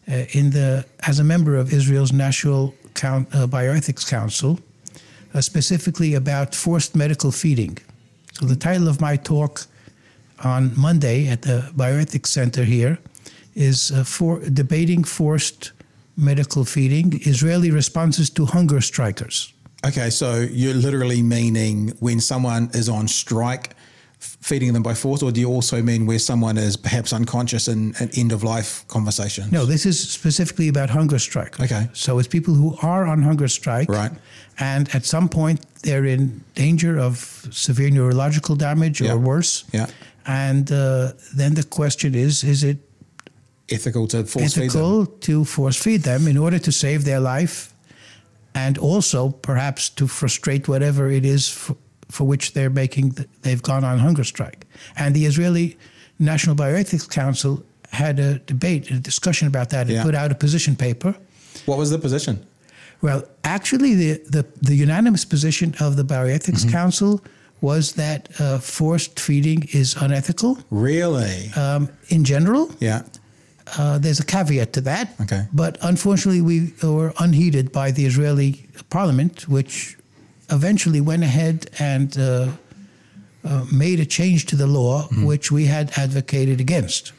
uh, in the as a member of Israel's National Count, uh, Bioethics Council, uh, specifically about forced medical feeding. So the title of my talk on Monday at the Bioethics Center here is uh, for debating forced medical feeding, Israeli responses to hunger strikers. Okay, so you're literally meaning when someone is on strike, feeding them by force, or do you also mean where someone is perhaps unconscious in an end of life conversation? No, this is specifically about hunger strike. Okay. So it's people who are on hunger strike. Right. And at some point, they're in danger of severe neurological damage Yeah. or worse. Yeah. And uh, then the question is is it Ethical to force feed them. ethical to force feed them in order to save their life and also perhaps to frustrate whatever it is for, for which they're making th- they've gone on hunger strike and the israeli national bioethics council had a debate a discussion about that it Yeah. put out a position paper What was the position? well actually the, the, the unanimous position of the bioethics Mm-hmm. council was that uh, forced feeding is unethical Really? um, in general yeah. uh, there's a caveat to that. Okay. But unfortunately, we were unheeded by the Israeli parliament, which eventually went ahead and uh, uh, made a change to the law, Mm-hmm. which we had advocated against.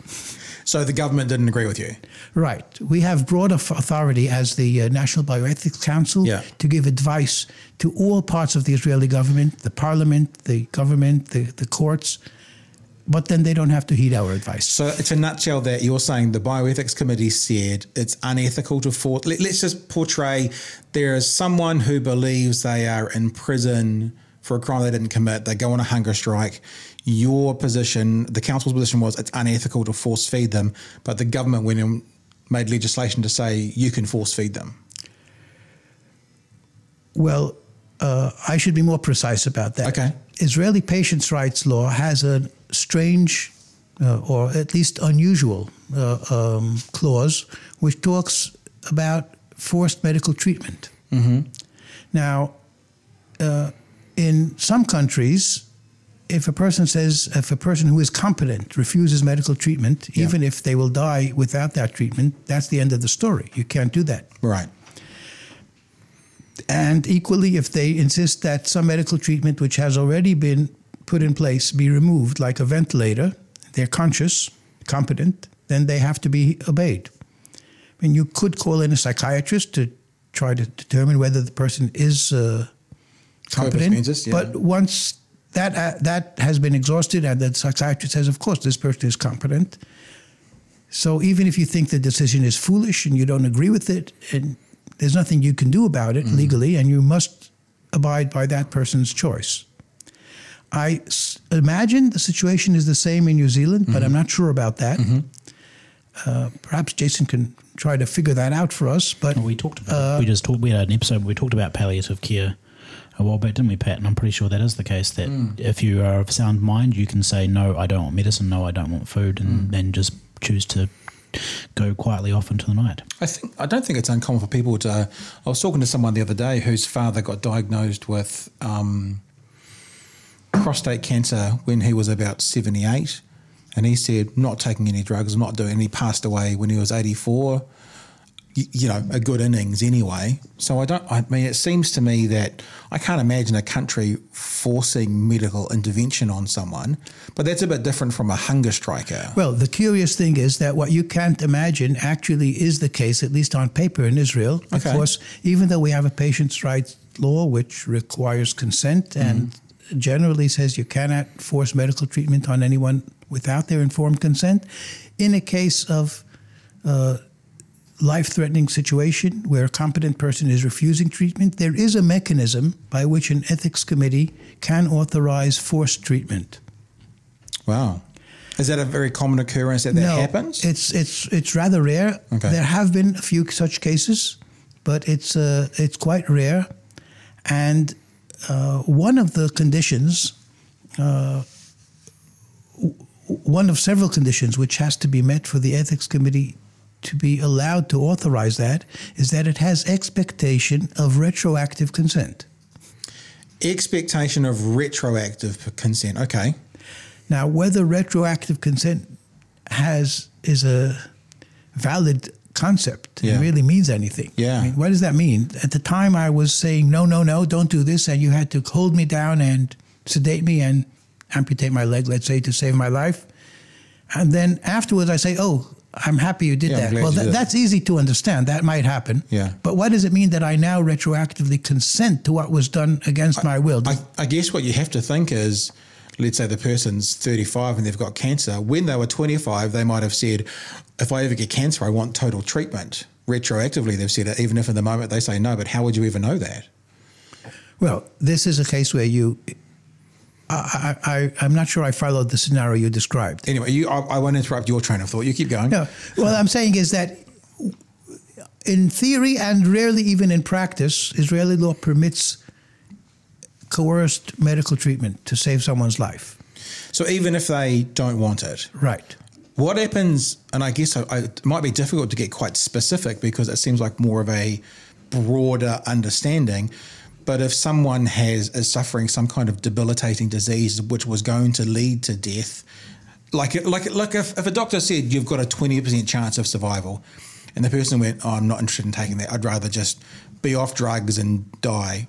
So the government didn't agree with you. Right. We have broad authority as the uh, National Bioethics Council Yeah. to give advice to all parts of the Israeli government, the parliament, the government, the, the courts, but then they don't have to heed our advice. So it's a nutshell that you're saying the bioethics committee said it's unethical to force. Let, let's just portray there is someone who believes they are in prison for a crime they didn't commit. They go on a hunger strike. Your position, the council's position was it's unethical to force feed them, but the government went and made legislation to say you can force feed them. Well, uh, I should be more precise about that. Okay. Israeli patients' rights law has a strange, uh, or at least unusual, uh, um, clause which talks about forced medical treatment. Now, uh, in some countries, if a person says, if a person who is competent refuses medical treatment, Yeah. even if they will die without that treatment, that's the end of the story. You can't do that. Right. And equally, if they insist that some medical treatment which has already been put in place be removed, like a ventilator, they're conscious, competent, then they have to be obeyed. I mean, you could call in a psychiatrist to try to determine whether the person is uh, competent. Yeah. But once that uh, that has been exhausted, and the psychiatrist says, of course, this person is competent. So even if you think the decision is foolish and you don't agree with it, and there's nothing you can do about it legally, and you must abide by that person's choice. I s- imagine the situation is the same in New Zealand, but I'm mm-hmm. not sure about that. Mm-hmm. Uh, perhaps Jason can try to figure that out for us. But Well, we talked about. we uh, just talked. We had an episode. where We talked about palliative care a while back, didn't we, Pat? And I'm pretty sure that is the case. That hmm. if you are of sound mind, you can say no, I don't want medicine. No, I don't want food, and hmm. then just choose to go quietly off into the night. I think I don't think it's uncommon for people to. I was talking to someone the other day whose father got diagnosed with um, prostate cancer when he was about seventy-eight, and he said not taking any drugs, not doing. And he passed away when he was eighty-four. Y- You know, a good innings anyway. So I don't. I mean, it seems to me that I can't imagine a country forcing medical intervention on someone, but that's a bit different from a hunger striker. Well, the curious thing is that what you can't imagine actually is the case, at least on paper in Israel. Of course, even though we have a patient's rights law which requires consent and mm-hmm. Generally says you cannot force medical treatment on anyone without their informed consent, in a case of uh, life-threatening situation where a competent person is refusing treatment, there is a mechanism by which an ethics committee can authorize forced treatment. Wow. Is that a very common occurrence that that no, happens? It's it's it's rather rare. Okay. There have been a few such cases, but it's uh, it's quite rare. And uh, one of the conditions, uh, one of several conditions which has to be met for the ethics committee to be allowed to authorize that, is that it has expectation of retroactive consent. Expectation of retroactive consent. Okay. Now, whether retroactive consent has is a valid concept Yeah. and really means anything. Yeah. I mean, what does that mean? At the time, I was saying no, no, no, don't do this, and you had to hold me down and sedate me and amputate my leg, let's say, to save my life. And then afterwards, I say, oh. I'm happy you did Yeah, that. Well, that, did. that's easy to understand. That might happen. Yeah. But what does it mean that I now retroactively consent to what was done against my will? I, I guess what you have to think is, let's say the person's 35 and they've got cancer. When they were 25, they might have said, if I ever get cancer, I want total treatment. Retroactively, they've said it, even if in the moment they say no. But how would you ever know that? Well, this is a case where you. I, I, I'm not sure I followed the scenario you described. Anyway, you, I, I won't interrupt your train of thought. You keep going. No, what I'm saying is that in theory and rarely even in practice, Israeli law permits coerced medical treatment to save someone's life. So even if they don't want it, Right. What happens, and I guess I, I, it might be difficult to get quite specific because it seems like more of a broader understanding. But if someone has is suffering some kind of debilitating disease which was going to lead to death, like like like if, if a doctor said you've got a twenty percent chance of survival, and the person went, "Oh, I'm not interested in taking that. I'd rather just be off drugs and die."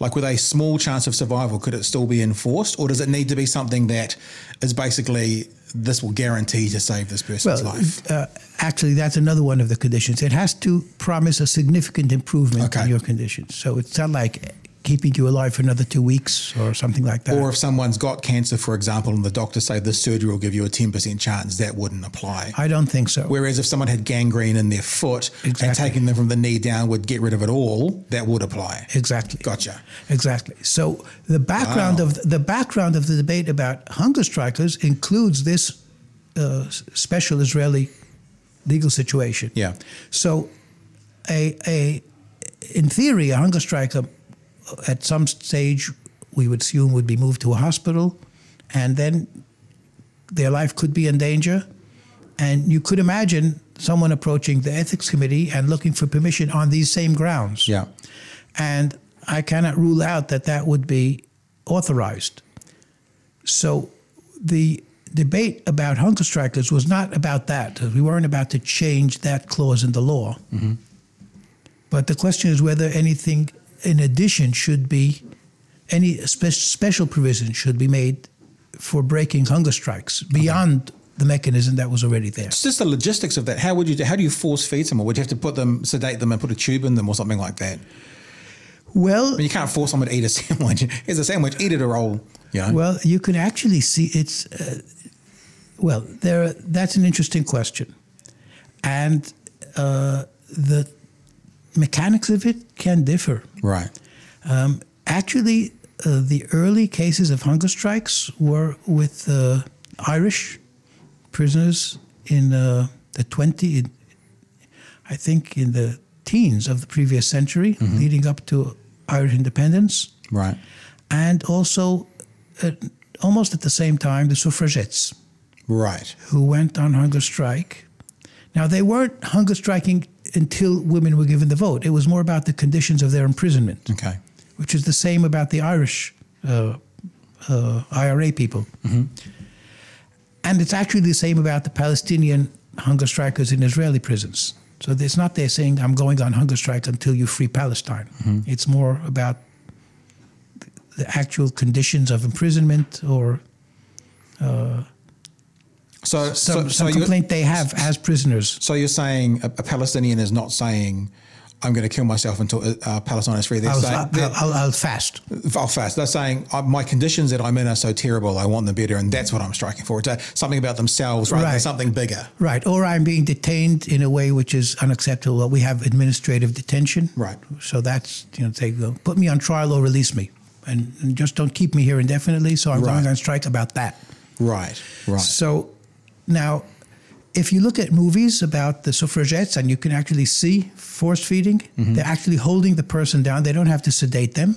Like with a small chance of survival, could it still be enforced, or does it need to be something that is basically this will guarantee to save this person's Well, life? uh, actually, that's another one of the conditions. It has to promise a significant improvement Okay. in your conditions. So it's not like keeping you alive for another two weeks or something like that. Or if someone's got cancer, for example, and the doctor say this surgery will give you a ten percent chance, that wouldn't apply. I don't think so. Whereas if someone had gangrene in their foot and taking them from the knee down would get rid of it all, that would apply. Exactly. Gotcha. Exactly. So the background Wow. of the background of the debate about hunger strikers includes this uh, special Israeli legal situation. Yeah. So, a a in theory, a hunger striker at some stage we would assume would be moved to a hospital, and then their life could be in danger. And you could imagine someone approaching the ethics committee and looking for permission on these same grounds. Yeah. And I cannot rule out that that would be authorized. So the debate about hunger strikers was not about that. We weren't about to change that clause in the law. Mm-hmm. But the question is whether anything in addition should be, any spe- special provision should be made for breaking hunger strikes beyond the mechanism that was already there. It's just the logistics of that. How would you? How do you force feed someone? Would you have to put them, sedate them, and put a tube in them, or something like that? Well, I mean, you can't force someone to eat a sandwich. Here's a sandwich. Eat it or roll. You know. Well, you can actually see it's. Uh, well, there. That's an interesting question, and uh, the mechanics of it can differ. Right. Um, actually, uh, the early cases of hunger strikes were with uh, Irish prisoners in uh, the 20, in, I think in the teens of the previous century, leading up to Irish independence, Right. and also uh, almost at the same time, the suffragettes Right. who went on hunger strike. Now, they weren't hunger striking until women were given the vote. It was more about the conditions of their imprisonment, Okay. which is the same about the Irish uh, uh, IRA people. And it's actually the same about the Palestinian hunger strikers in Israeli prisons. So it's not they're saying, I'm going on hunger strike until you free Palestine. It's more about the actual conditions of imprisonment or So, some, so, so, some you're, complaint they have as prisoners. so you're saying a, a Palestinian is not saying, I'm going to kill myself until uh, Palestine is free. They're I'll, saying, I'll, they're- I'll, I'll fast. I'll fast. They're saying uh, my conditions that I'm in are so terrible. I want them better, and that's what I'm striking for. It's uh, something about themselves rather than something bigger. Right. Or I'm being detained in a way which is unacceptable. We have administrative detention. Right. So that's, you know, they go, put me on trial or release me. And, and just don't keep me here indefinitely. So I'm Right. going on strike about that. Right. Right. So now, if you look at movies about the suffragettes and you can actually see force feeding, Mm-hmm. they're actually holding the person down. They don't have to sedate them.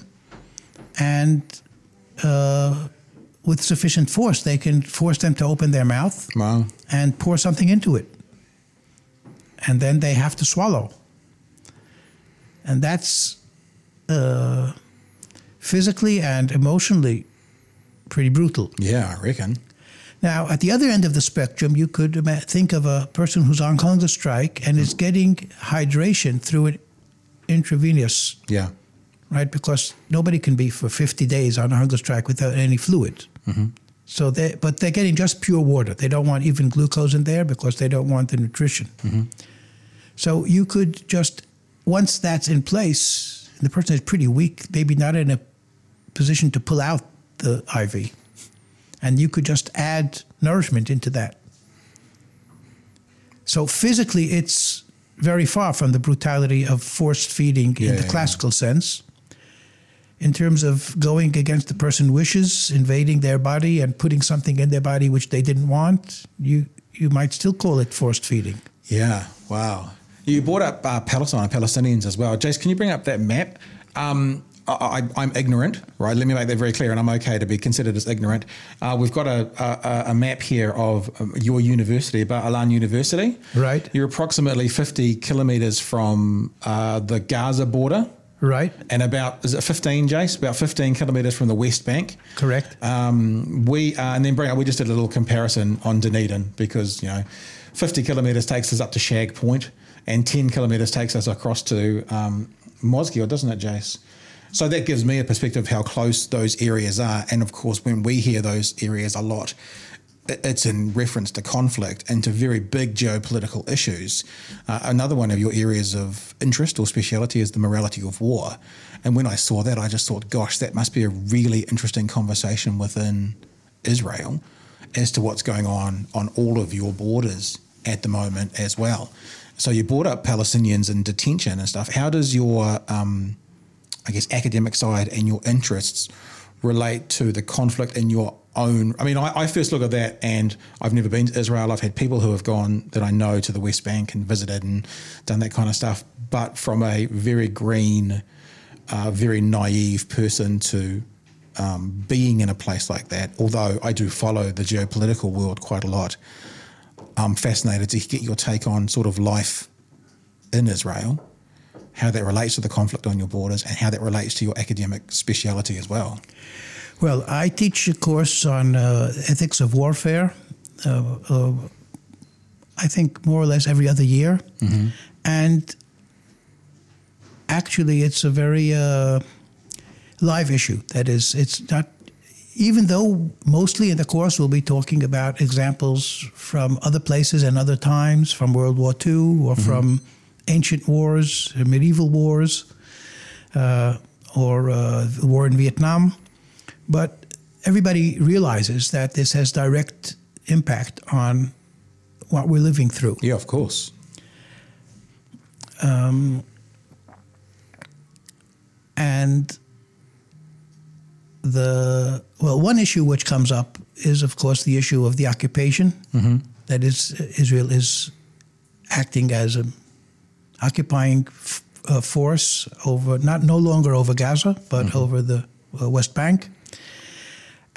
And uh, with sufficient force, they can force them to open their mouth Wow. and pour something into it. And then they have to swallow. And that's uh, physically and emotionally pretty brutal. Yeah, I reckon. Now, at the other end of the spectrum, you could think of a person who's on hunger strike and is getting hydration through an intravenous, Yeah. right? Because nobody can be for 50 days on a hunger strike without any fluid. Mm-hmm. So they, but they're getting just pure water. They don't want even glucose in there because they don't want the nutrition. Mm-hmm. So you could just once that's in place, the person is pretty weak, maybe not in a position to pull out the IV, and you could just add nourishment into that. So physically, it's very far from the brutality of forced feeding Yeah, in the yeah, classical sense. In terms of going against the person's wishes, invading their body and putting something in their body which they didn't want, you you might still call it forced feeding. Yeah. Wow. You brought up uh, Palestine and Palestinians as well. Jace, can you bring up that map? Um, I, I'm ignorant, right? Let me make that very clear, and I'm okay to be considered as ignorant. Uh, we've got a, a, a map here of um, your university, Bar Ilan University. Right. You're approximately 50 kilometres from uh, the Gaza border. Right. And about is it 15, Jace? About 15 kilometres from the West Bank. Correct. Um, we uh, and then bring up. We just did a little comparison on Dunedin because you know, 50 kilometres takes us up to Shag Point, and 10 kilometres takes us across to um, Mosgiel, doesn't it, Jace? So that gives me a perspective of how close those areas are. And of course, when we hear those areas a lot, it's in reference to conflict and to very big geopolitical issues. Uh, another one of your areas of interest or speciality is the morality of war. And when I saw that, I just thought, gosh, that must be a really interesting conversation within Israel as to what's going on on all of your borders at the moment as well. So you brought up Palestinians in detention and stuff. How does your, um, I guess, academic side and your interests relate to the conflict in your own? I mean, I, I first look at that, and I've never been to Israel. I've had people who have gone that I know to the West Bank and visited and done that kind of stuff. But from a very green, uh, very naive person to um, being in a place like that, although I do follow the geopolitical world quite a lot, I'm fascinated to get your take on sort of life in Israel, how that relates to the conflict on your borders, and how that relates to your academic speciality as well. Well, I teach a course on uh, ethics of warfare. Uh, uh, I think more or less every other year, and actually, it's a very uh, live issue. That is, it's not. Even though mostly in the course we'll be talking about examples from other places and other times, from World War II or from ancient wars, medieval wars, uh, or uh, the war in Vietnam, but everybody realizes that this has direct impact on what we're living through. Yeah, of course. And the well, one issue which comes up is, of course, the issue of the occupation. That is, Israel is acting as a occupying f- uh, force over not no longer over Gaza, but over the uh, West Bank.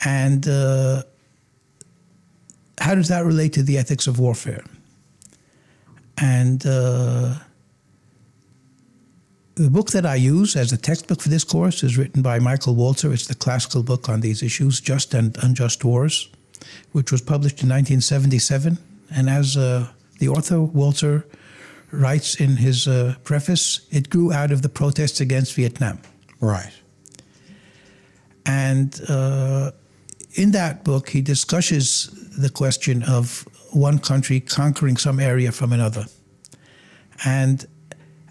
And uh, how does that relate to the ethics of warfare? And uh, the book that I use as a textbook for this course is written by Michael Walzer. It's the classical book on these issues, Just and Unjust Wars, which was published in 1977. And as uh, the author, Walzer, writes in his uh, preface, it grew out of the protests against Vietnam. Right. And uh, in that book, he discusses the question of one country conquering some area from another and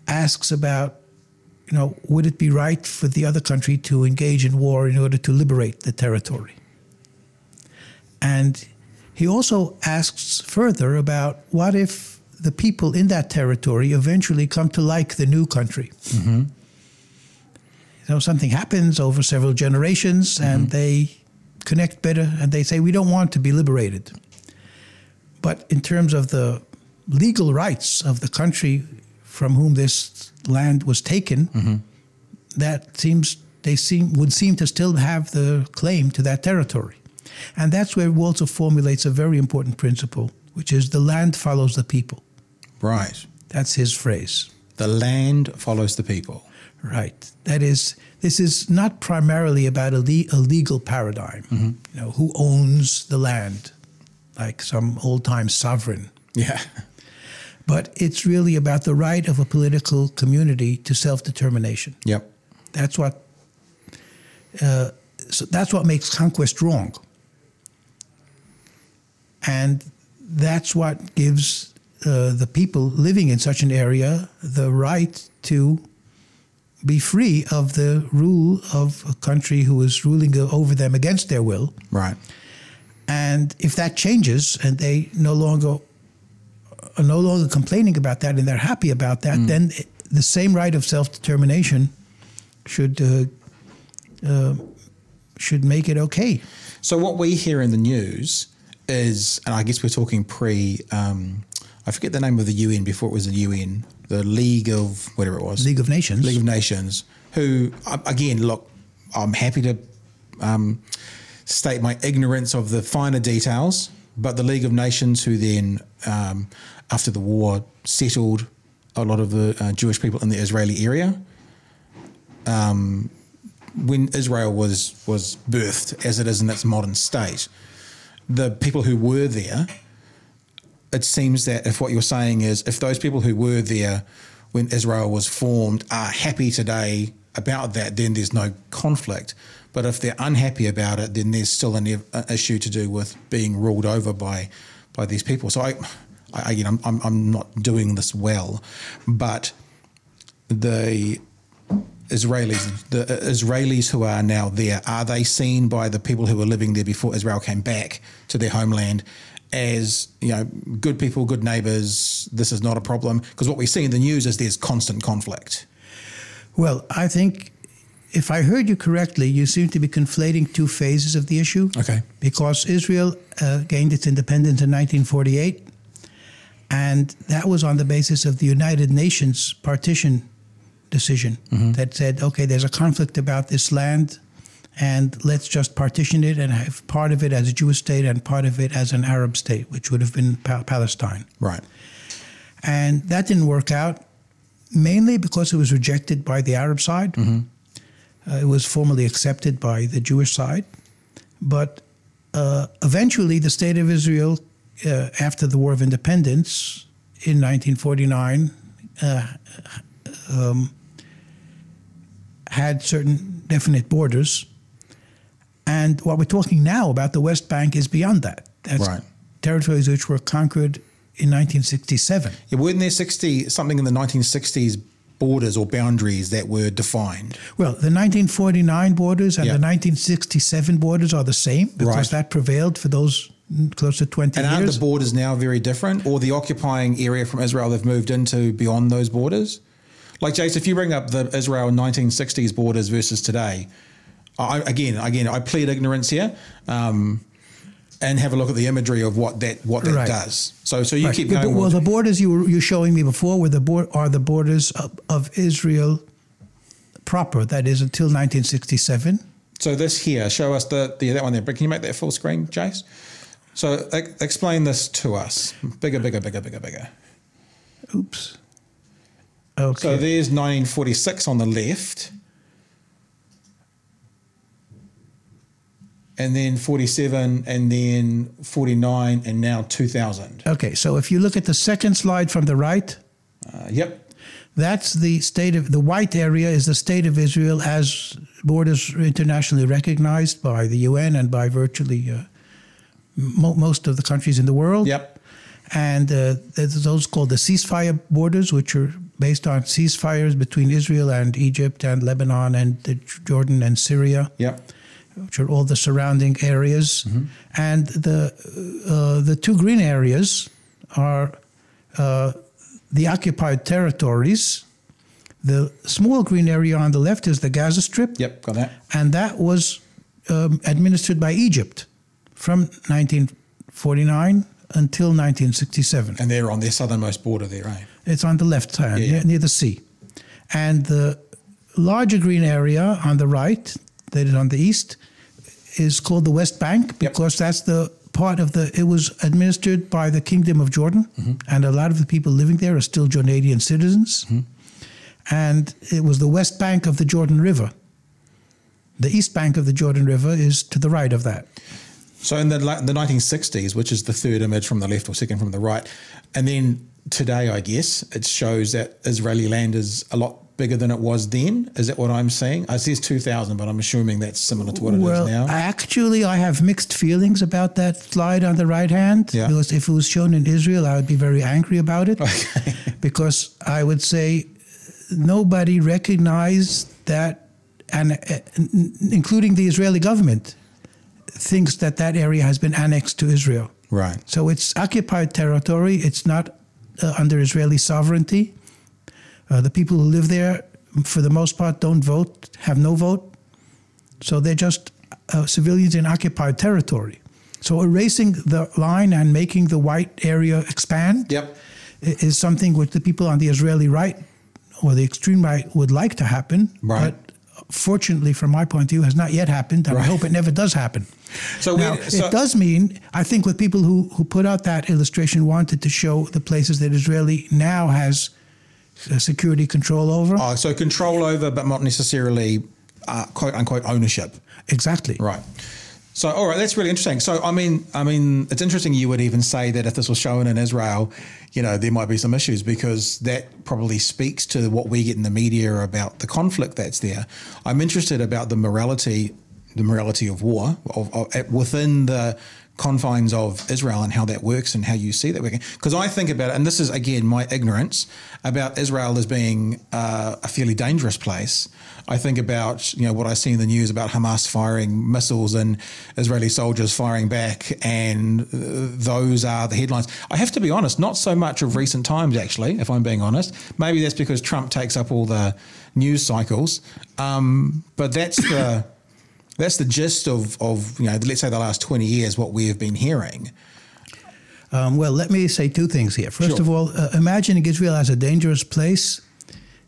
asks about, you know, would it be right for the other country to engage in war in order to liberate the territory? And he also asks further about what if the people in that territory eventually come to like the new country? Mm-hmm. You know, something happens over several generations mm-hmm. and they connect better and they say, we don't want to be liberated. But in terms of the legal rights of the country from whom this land was taken, mm-hmm. that seems they seem would seem to still have the claim to that territory. And that's where Walzer formulates a very important principle, which is the land follows the people. Right. That's his phrase. The land follows the people. Right. That is, this is not primarily about a, le- a legal paradigm. You know, who owns the land, like some old-time sovereign. Yeah. But it's really about the right of a political community to self-determination. Yep. That's what. Uh, so that's what makes conquest wrong. And that's what gives uh, the people living in such an area the right to be free of the rule of a country who is ruling over them against their will. Right. And if that changes and they no longer are no longer complaining about that and they're happy about that, then the same right of self determination should uh, uh, should make it okay. So what we hear in the news is, and I guess we're talking pre, um, I forget the name of the UN before it was the UN, the League of whatever it was, League of Nations. League of Nations. Who um, again, look, I'm happy to um, state my ignorance of the finer details, but the League of Nations, who then um, after the war settled a lot of the uh, Jewish people in the Israeli area when Israel was was birthed as it is in its modern state, the people who were there, it seems that if what you're saying is if those people who were there when Israel was formed are happy today about that, then there's no conflict. But if they're unhappy about it, then there's still an, issue to do with being ruled over by by these people. So I, I again, I'm, I'm I'm not doing this well, but the Israelis, the uh, Israelis who are now there, are they seen by the people who were living there before Israel came back to their homeland as you know good people, good neighbors? This is not a problem because what we see in the news is there's constant conflict. Well, I think if I heard you correctly, you seem to be conflating two phases of the issue. Okay. Because Israel uh, gained its independence in 1948, and that was on the basis of the United Nations partition decision that said, okay, there's a conflict about this land, and let's just partition it and have part of it as a Jewish state and part of it as an Arab state, which would have been pa- Palestine. Right. And that didn't work out, mainly because it was rejected by the Arab side. Uh, it was formally accepted by the Jewish side. But uh, eventually, the state of Israel, uh, after the War of Independence in 1949, uh, um, had certain definite borders. And what we're talking now about the West Bank is beyond that. That's Right. territories which were conquered in 1967. Yeah, weren't there sixty something in the 1960s borders or boundaries that were defined? Well, the 1949 borders and Yeah. the 1967 borders are the same because Right. that prevailed for those close to 20 And aren't years. the borders now very different, or the occupying area from Israel they've moved into beyond those borders? Like Jace, if you bring up the Israel 1960s borders versus today, I, again, again, I plead ignorance here. Um, and have a look at the imagery of what that what that Right. does. So so you Right. keep The- going. well, with- the borders you were you showing me before were the board are the borders of, of Israel proper. That is until 1967. So this here, show us the, the that one there. But can you make that full screen, Jace? So ex- explain this to us. Bigger, bigger, bigger, bigger, bigger. Oops. Okay. So there's 1946 on the left, and then 47, and then 49, and now 2000. okay. So if you look at the second slide from the right, Uh, yep. That's the state of the white area is the state of Israel as borders internationally recognized by the UN and by virtually uh, mo- most of the countries in the world. Yep. And uh, there's those called the ceasefire borders, which are based on ceasefires between Israel and Egypt and Lebanon and the Jordan and Syria Yep. Which are all the surrounding areas, and the uh, the two green areas are uh, the occupied territories. The small green area on the left is the Gaza Strip, Yep. Got that. and that was um, administered by Egypt from 1949 until 1967. And they're on their southernmost border there, eh? It's on the left hand, Yeah, yeah. Near, near the sea. And the larger green area on the right, that is on the east, is called the West Bank because that's the part of the, it was administered by the Kingdom of Jordan. Mm-hmm. And a lot of the people living there are still Jordanian citizens. Mm-hmm. And it was the West Bank of the Jordan River. The East Bank of the Jordan River is to the right of that. So in the the 1960s, which is the third image from the left or second from the right, and then today, I guess it shows that Israeli land is a lot bigger than it was then. Is that what I'm saying? It says 2000, but I'm assuming that's similar to what it is well, now. actually, I have mixed feelings about that slide on the right hand. Yeah. Because if it was shown in Israel, I would be very angry about it. because I would say nobody recognized that, and uh, including the Israeli government, thinks that that area has been annexed to Israel. right. So it's occupied territory. It's not uh, under Israeli sovereignty. Uh, the people who live there, for the most part, don't vote, have no vote. So they're just uh, civilians in occupied territory. So erasing the line and making the white area expand Yep. is something which the people on the Israeli right or the extreme right would like to happen. Right. But fortunately, from my point of view, has not yet happened, and I hope it never does happen. So, Now, we, so it does mean, I think, what people who, who put out that illustration wanted to show the places that Israeli now has security control over. oh, so control over, but not necessarily uh, quote unquote ownership. exactly. Right. So, all right, that's really interesting. So, I mean, I mean, it's interesting you would even say that if this was shown in Israel, you know, there might be some issues because that probably speaks to what we get in the media about the conflict that's there. I'm interested about the morality, the morality of war of, of, within the confines of Israel and how that works and how you see that working. Because I think about it, and this is again my ignorance about Israel as being uh, a fairly dangerous place. I think about you know what I see in the news about Hamas firing missiles and Israeli soldiers firing back, and uh, those are the headlines. I have to be honest, not so much of recent times actually, if I'm being honest. Maybe that's because Trump takes up all the news cycles, um, but that's the that's the gist of of you know let's say the last 20 years what we have been hearing. Um, well, let me say two things here. First Sure. of all, uh, imagining Israel as a dangerous place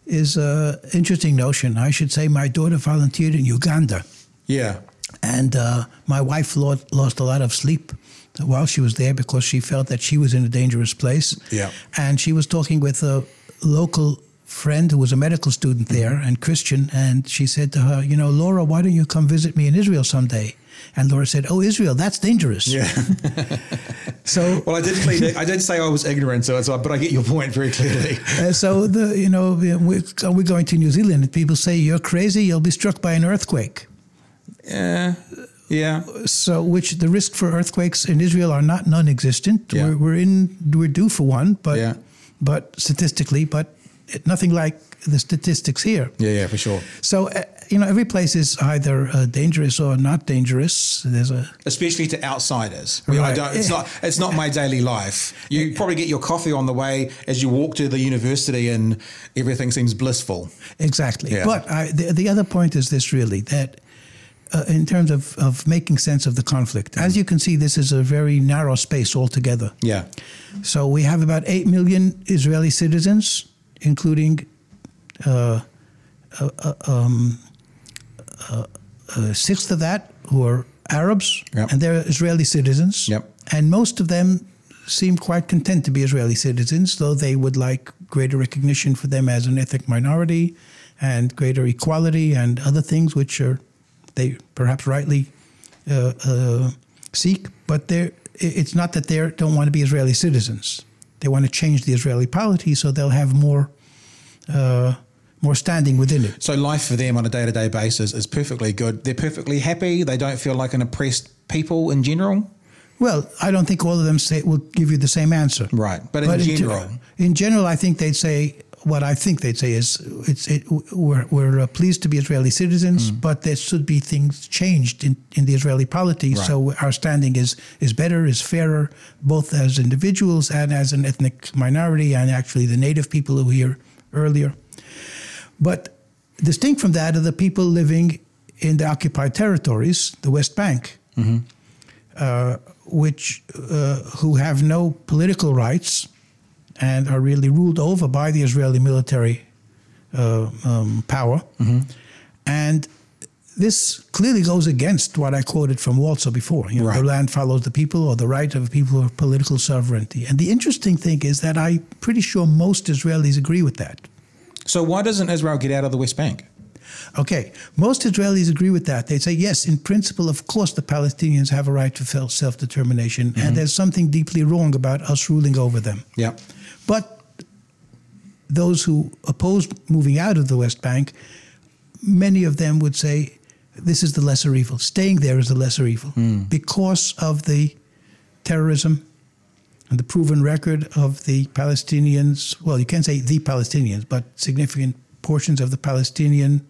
is an interesting notion. I should say my daughter volunteered in Uganda. Yeah. And uh, my wife lo- lost a lot of sleep while she was there because she felt that she was in a dangerous place. Yeah. And she was talking with a local friend who was a medical student there and Christian. And she said to her, You know, Laura, why don't you come visit me in Israel someday? And Laura said, Oh, Israel, that's dangerous. Yeah. So well, I did plead, I did say I was ignorant, so it's but I get your point very clearly. Uh, so the you know we're, we're going to New Zealand and people say you're crazy you'll be struck by an earthquake Yeah. Yeah. so which the risk for earthquakes in Israel are not non-existent Yeah. we're, we're in we're due for one but Yeah. but statistically but nothing like the statistics here Yeah, yeah, for sure. so uh, you know every place is either uh, dangerous or not dangerous there's a Especially to outsiders. I, I don't, it's Yeah. not it's not my daily life. You probably get your coffee on the way as you walk to the university and everything seems blissful. Exactly. Yeah. But I, the, the other point is this really that uh, in terms of, of making sense of the conflict. As you can see, this is a very narrow space altogether. Yeah. So we have about 8 million Israeli citizens, including uh, uh, uh, um, uh, a sixth of that who are Arabs, Yep. and they're Israeli citizens. Yep. And most of them seem quite content to be Israeli citizens, though they would like greater recognition for them as an ethnic minority and greater equality and other things which are they perhaps rightly uh, uh, seek. But they're, it's not that they don't want to be Israeli citizens. They want to change the Israeli polity so they'll have more uh, more standing within it. So life for them on a day to day basis is perfectly good. They're perfectly happy. They don't feel like an oppressed people in general. Well, I don't think all of them say will give you the same answer. Right. But in ge- general. in general, I think they'd say what I think they'd say is it's it, we're we're uh, pleased to be Israeli citizens, Mm. but there should be things changed in, in the Israeli polity. So our standing is is better, is fairer, both as individuals and as an ethnic minority, and actually the native people who here earlier. But distinct from that are the people living in the occupied territories, the West Bank, uh, which uh, who have no political rights and are really ruled over by the Israeli military uh, um, power. And this clearly goes against what I quoted from Walzer before. You know, Right. The land follows the people, or the right of people of political sovereignty. And the interesting thing is that I'm pretty sure most Israelis agree with that. So why doesn't Israel get out of the West Bank? Okay, most Israelis agree with that. They say, yes, in principle, of course, the Palestinians have a right to self determination, and mm-hmm. there's something deeply wrong about us ruling over them. Yeah. But those who oppose moving out of the West Bank, many of them would say, this is the lesser evil. Staying there is the lesser evil because of the terrorism and the proven record of the Palestinians. Well, you can't say the Palestinians, but significant portions of the Palestinian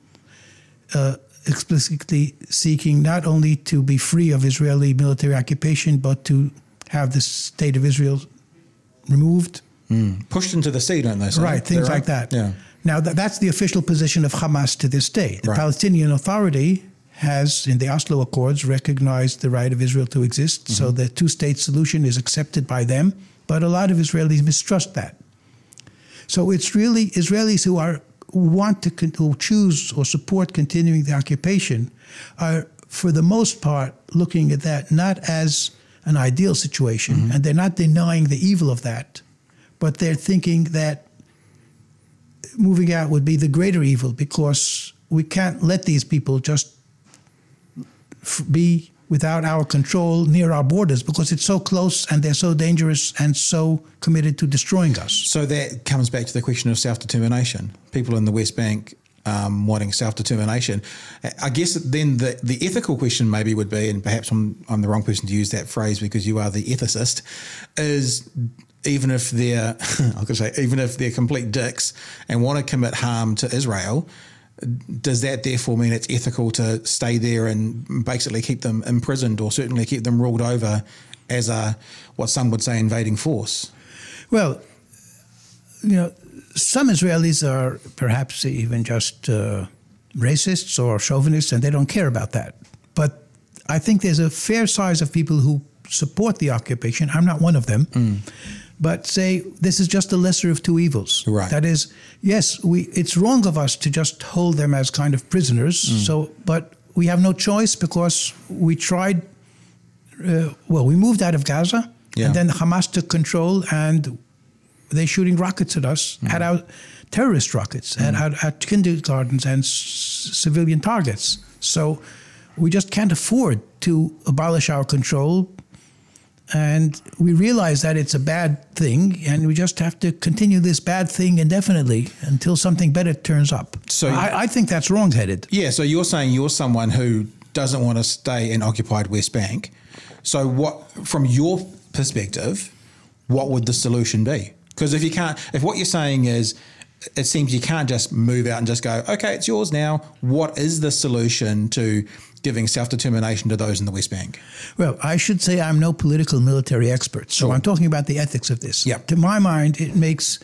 uh, explicitly seeking not only to be free of Israeli military occupation, but to have the state of Israel removed. Pushed into the sea, don't they? Right, things like that. Yeah. Now, th- that's the official position of Hamas to this day. The Right. Palestinian Authority has, in the Oslo Accords, recognized the right of Israel to exist. So Mm-hmm. the two state solution is accepted by them, but a lot of Israelis mistrust that. So it's really Israelis who are want to con- who choose or support continuing the occupation are, for the most part, looking at that not as an ideal situation, Mm-hmm. and they're not denying the evil of that, but they're thinking that moving out would be the greater evil because we can't let these people just be without our control near our borders because it's so close and they're so dangerous and so committed to destroying us. So that comes back to the question of self determination. People in the West Bank um, wanting self determination. I guess then the, the ethical question maybe would be, and perhaps I'm, I'm the wrong person to use that phrase because you are the ethicist, is even if they're, I could say, even if they're complete dicks and want to commit harm to Israel, does that therefore mean it's ethical to stay there and basically keep them imprisoned or certainly keep them ruled over as a what some would say invading force? Well, you know, some Israelis are perhaps even just uh, racists or chauvinists, and they don't care about that. But I think there's a fair size of people who support the occupation. I'm not one of them. But say this is just the lesser of two evils. Right. That is, yes, we. It's wrong of us to just hold them as kind of prisoners. Mm. So, but we have no choice because we tried. Uh, well, we moved out of Gaza, Yeah. and then Hamas took control, and they're shooting rockets at us, mm. at our terrorist rockets, at, mm. at, at kindergartens and s- civilian targets. So we just can't afford to abolish our control. And we realize that it's a bad thing, and we just have to continue this bad thing indefinitely until something better turns up. So- I, I think that's wrongheaded. Yeah, so you're saying you're someone who doesn't want to stay in occupied West Bank. So what from your perspective, what would the solution be? Because if you can't if what you're saying is it seems you can't just move out and just go, okay, it's yours now. What is the solution to giving self determination to those in the West Bank? Well, I should say I'm no political military expert, so Sure. I'm talking about the ethics of this. Yeah. To my mind, it makes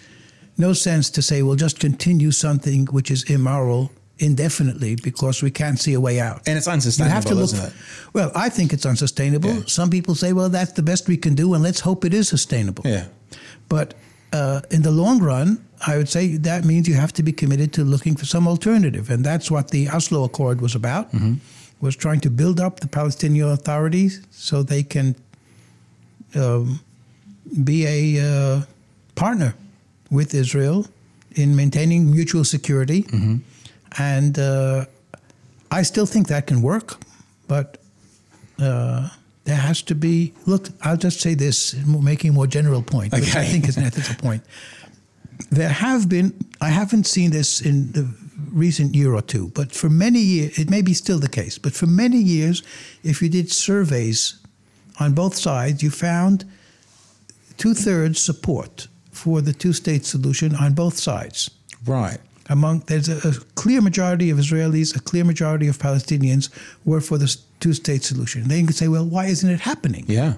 no sense to say we'll just continue something which is immoral indefinitely because we can't see a way out. And it's unsustainable, You isn't it? Well, I think it's unsustainable. Yeah. Some people say, well, that's the best we can do, and let's hope it is sustainable. Yeah. But uh, in the long run, I would say that means you have to be committed to looking for some alternative, and that's what the Oslo Accord was about. Was trying to build up the Palestinian authorities so they can um, be a uh, partner with Israel in maintaining mutual security, and uh, I still think that can work, but. Uh, there has to be. Look, I'll just say this, making a more general point, which I think is an ethical point. There have been. I haven't seen this in the recent year or two, but for many years, it may be still the case. But for many years, if you did surveys on both sides, you found two thirds support for the two-state solution on both sides Right. among there's a, a clear majority of Israelis, a clear majority of Palestinians were for the two-state solution. Then you could say, well, why isn't it happening? Yeah.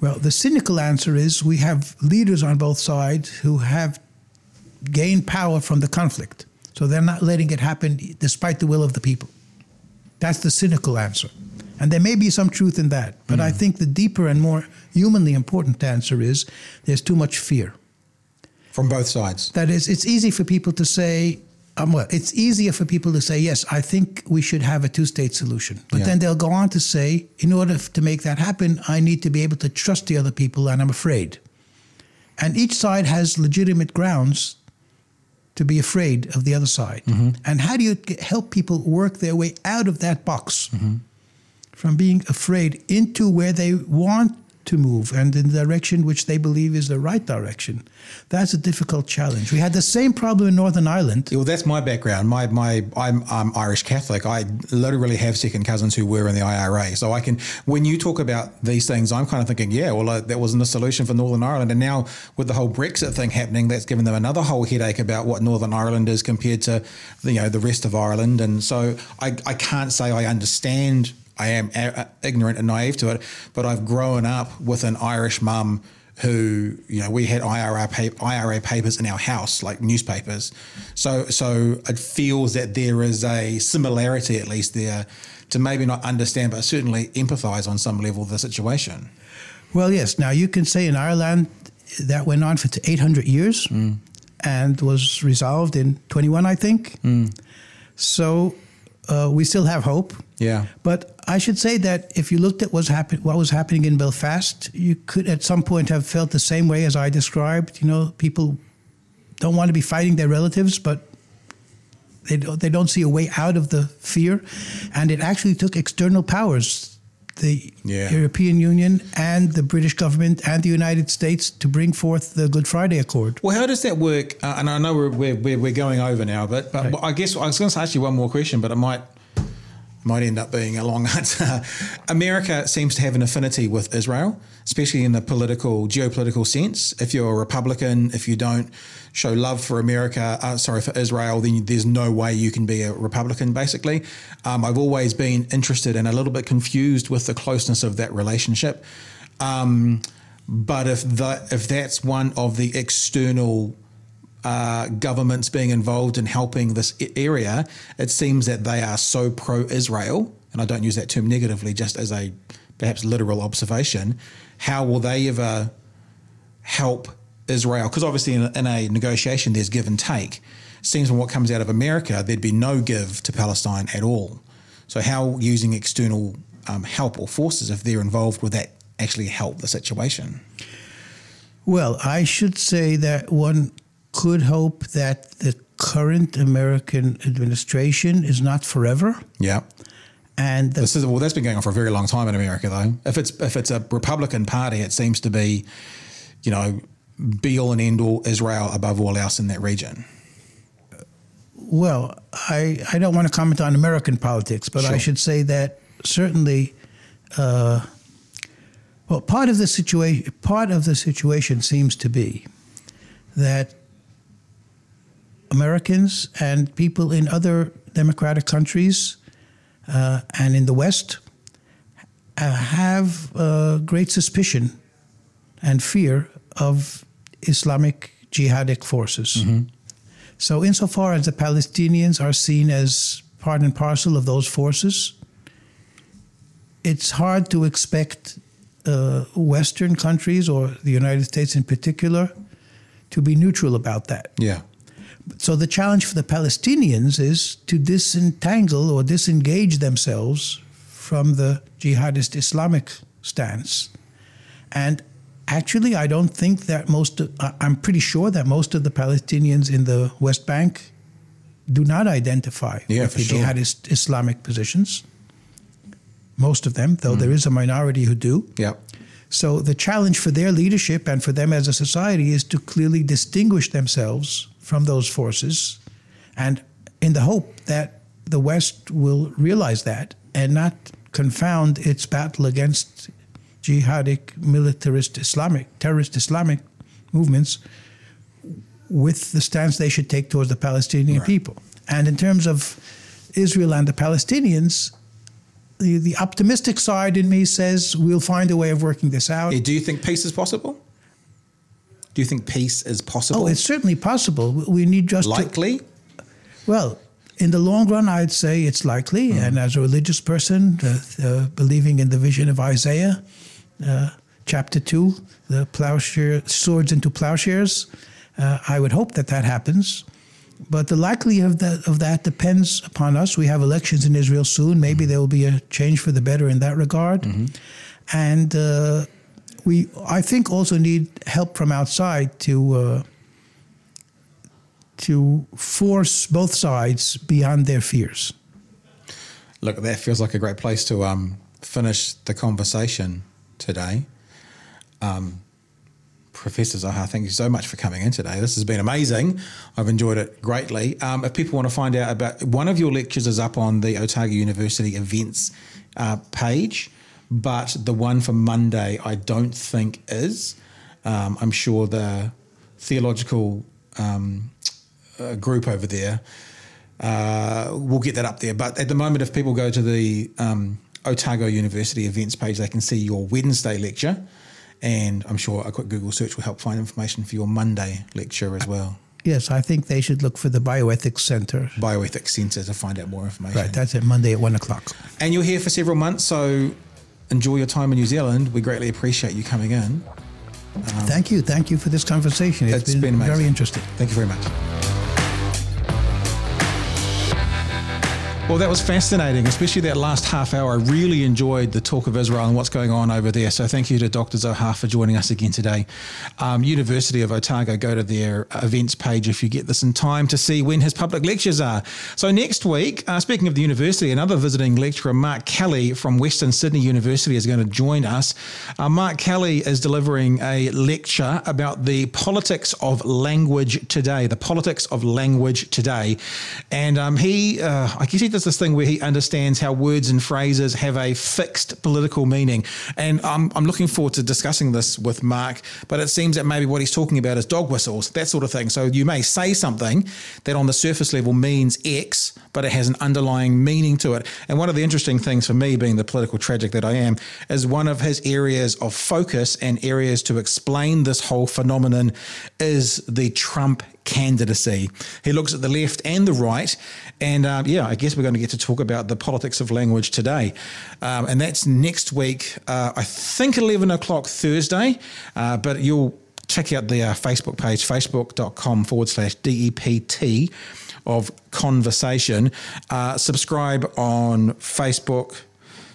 Well, the cynical answer is we have leaders on both sides who have gained power from the conflict, so they're not letting it happen despite the will of the people. That's the cynical answer. And there may be some truth in that, but I think the deeper and more humanly important answer is there's too much fear. From both sides. That is, it's easy for people to say, um, well, it's easier for people to say, yes, I think we should have a two state solution. But Yeah. then they'll go on to say, in order to make that happen, I need to be able to trust the other people, and I'm afraid. And each side has legitimate grounds to be afraid of the other side. Mm-hmm. And how do you help people work their way out of that box mm-hmm. from being afraid into where they want to move and in the direction which they believe is the right direction? That's a difficult challenge. We had the same problem in Northern Ireland. Well, that's my background. My my I'm, I'm Irish Catholic. I literally have second cousins who were in the IRA. So I can when you talk about these things, I'm kind of thinking, yeah, well, uh, that wasn't a solution for Northern Ireland. And now with the whole Brexit thing happening, that's given them another whole headache about what Northern Ireland is compared to you know the rest of Ireland. And so I I can't say I understand. I am a- ignorant and naive to it, but I've grown up with an Irish mum who you know we had IRA pa- IRA papers in our house like newspapers so so it feels that there is a similarity at least there to maybe not understand but certainly empathize on some level the situation Well, yes. Now you can say in Ireland that went on for 800 years and was resolved in 21, I think. So uh, we still have hope. yeah But I should say that if you looked at what's happen- what was happening in Belfast, you could at some point have felt the same way as I described. You know, people don't want to be fighting their relatives, but they don't, they don't see a way out of the fear. And it actually took external powers, the Yeah. European Union and the British government and the United States, to bring forth the Good Friday Accord. well how does that work uh, and I know we're, we're, we're, going over now but, but Right. I guess I was going to ask you one more question but I might might end up being a long answer. America seems to have an affinity with Israel, especially in the political, geopolitical sense. If you're a Republican, if you don't show love for America, uh, sorry, for Israel, then there's no way you can be a Republican, basically. Um, I've always been interested and a little bit confused with the closeness of that relationship. Um, but if the, if that's one of the external uh, governments being involved in helping this area, it seems that they are so pro Israel, and I don't use that term negatively, just as a perhaps literal observation. How will they ever help Israel? Because obviously, in a, in a negotiation, there's give and take. Seems from what comes out of America, there'd be no give to Palestine at all. So, how using external um, help or forces, if they're involved, would that actually help the situation? Well, I should say that one could hope that the current American administration is not forever. Yeah. And This is well, that's been going on for a very long time in America, though. If it's if it's a Republican Party, it seems to be, you know, be all and end all Israel above all else in that region. Well, I, I don't want to comment on American politics, but I should say that certainly, uh, well, part of the situation part of the situation seems to be that Americans and people in other democratic countries uh, and in the West uh, have uh, great suspicion and fear of Islamic jihadic forces. So, insofar as the Palestinians are seen as part and parcel of those forces, it's hard to expect uh, Western countries or the United States in particular to be neutral about that. Yeah. So the challenge for the Palestinians is to disentangle or disengage themselves from the jihadist Islamic stance. And actually, I don't think that most, of, I'm pretty sure that most of the Palestinians in the West Bank do not identify Yeah, with the sure. jihadist Islamic positions. Most of them, Mm. though there is a minority who do. Yeah. So the challenge for their leadership and for them as a society is to clearly distinguish themselves from those forces and in the hope that the West will realize that and not confound its battle against jihadic militarist Islamic terrorist Islamic movements with the stance they should take towards the Palestinian Right. people. And in terms of Israel and the Palestinians, the, the optimistic side in me says we'll find a way of working this out. Do you think peace is possible? Do you think peace is possible? oh, it's certainly possible. We need just to, likely. well, in the long run, I'd say it's likely. Mm-hmm. And as a religious person, uh, uh, believing in the vision of Isaiah, uh, chapter two, the plowshare swords into plowshares, uh, I would hope that that happens. But the likelihood of that, of that depends upon us. We have elections in Israel soon. Maybe there will be a change for the better in that regard. And uh, we, I think, also need help from outside to uh, to force both sides beyond their fears. Look, that feels like a great place to um, finish the conversation today. Um, Professor Zohar, thank you so much for coming in today. This has been amazing. I've enjoyed it greatly. Um, if people want to find out about one of your lectures, is up on the Otago University events uh, page, but the one for Monday, I don't think is. Um, I'm sure the theological um, uh, group over there uh, we'll get that up there. But at the moment, if people go to the um, Otago University events page, they can see your Wednesday lecture. And I'm sure a quick Google search will help find information for your Monday lecture as well. Yes, I think they should look for the Bioethics Center. Bioethics Centre to find out more information. Right, that's it, Monday at one o'clock. and you're here for several months, so enjoy your time in New Zealand. We greatly appreciate you coming in. thank you, thank you for this conversation. It's it's been, been very interesting. Thank you very much. Well, that was fascinating, especially that last half hour. I really enjoyed the talk of Israel and what's going on over there. So, thank you to Dr. Zohar for joining us again today. Um, University of Otago, go to their events page if you get this in time to see when his public lectures are. So, next week, uh, speaking of the university, another visiting lecturer, Mark Kelly from Western Sydney University, is going to join us. Uh, Mark Kelly is delivering a lecture about the politics of language today, the politics of language today. And um, he, uh, I guess he does this thing where he understands how words and phrases have a fixed political meaning. And I'm, I'm looking forward to discussing this with Mark, but it seems that maybe what he's talking about is dog whistles, that sort of thing. So you may say something that on the surface level means X, but it has an underlying meaning to it. And one of the interesting things for me, being the political tragic that I am, is one of his areas of focus and areas to explain this whole phenomenon is the Trump candidacy. He looks at the left and the right. And um, yeah, I guess we're going to get to talk about the politics of language today. Um, and that's next week, uh, I think 11 o'clock Thursday. Uh, but you'll check out the uh, Facebook page, facebook.com forward slash DEPT of conversation. Uh, subscribe on Facebook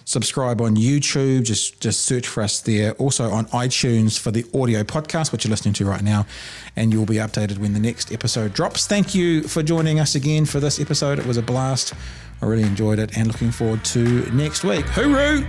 subscribe on YouTube. Just just search for us there. Also on iTunes for the audio podcast, which you're listening to right now, and you'll be updated when the next episode drops. Thank you for joining us again for this episode. It was a blast. I really enjoyed it, and looking forward to next week. Hooroo!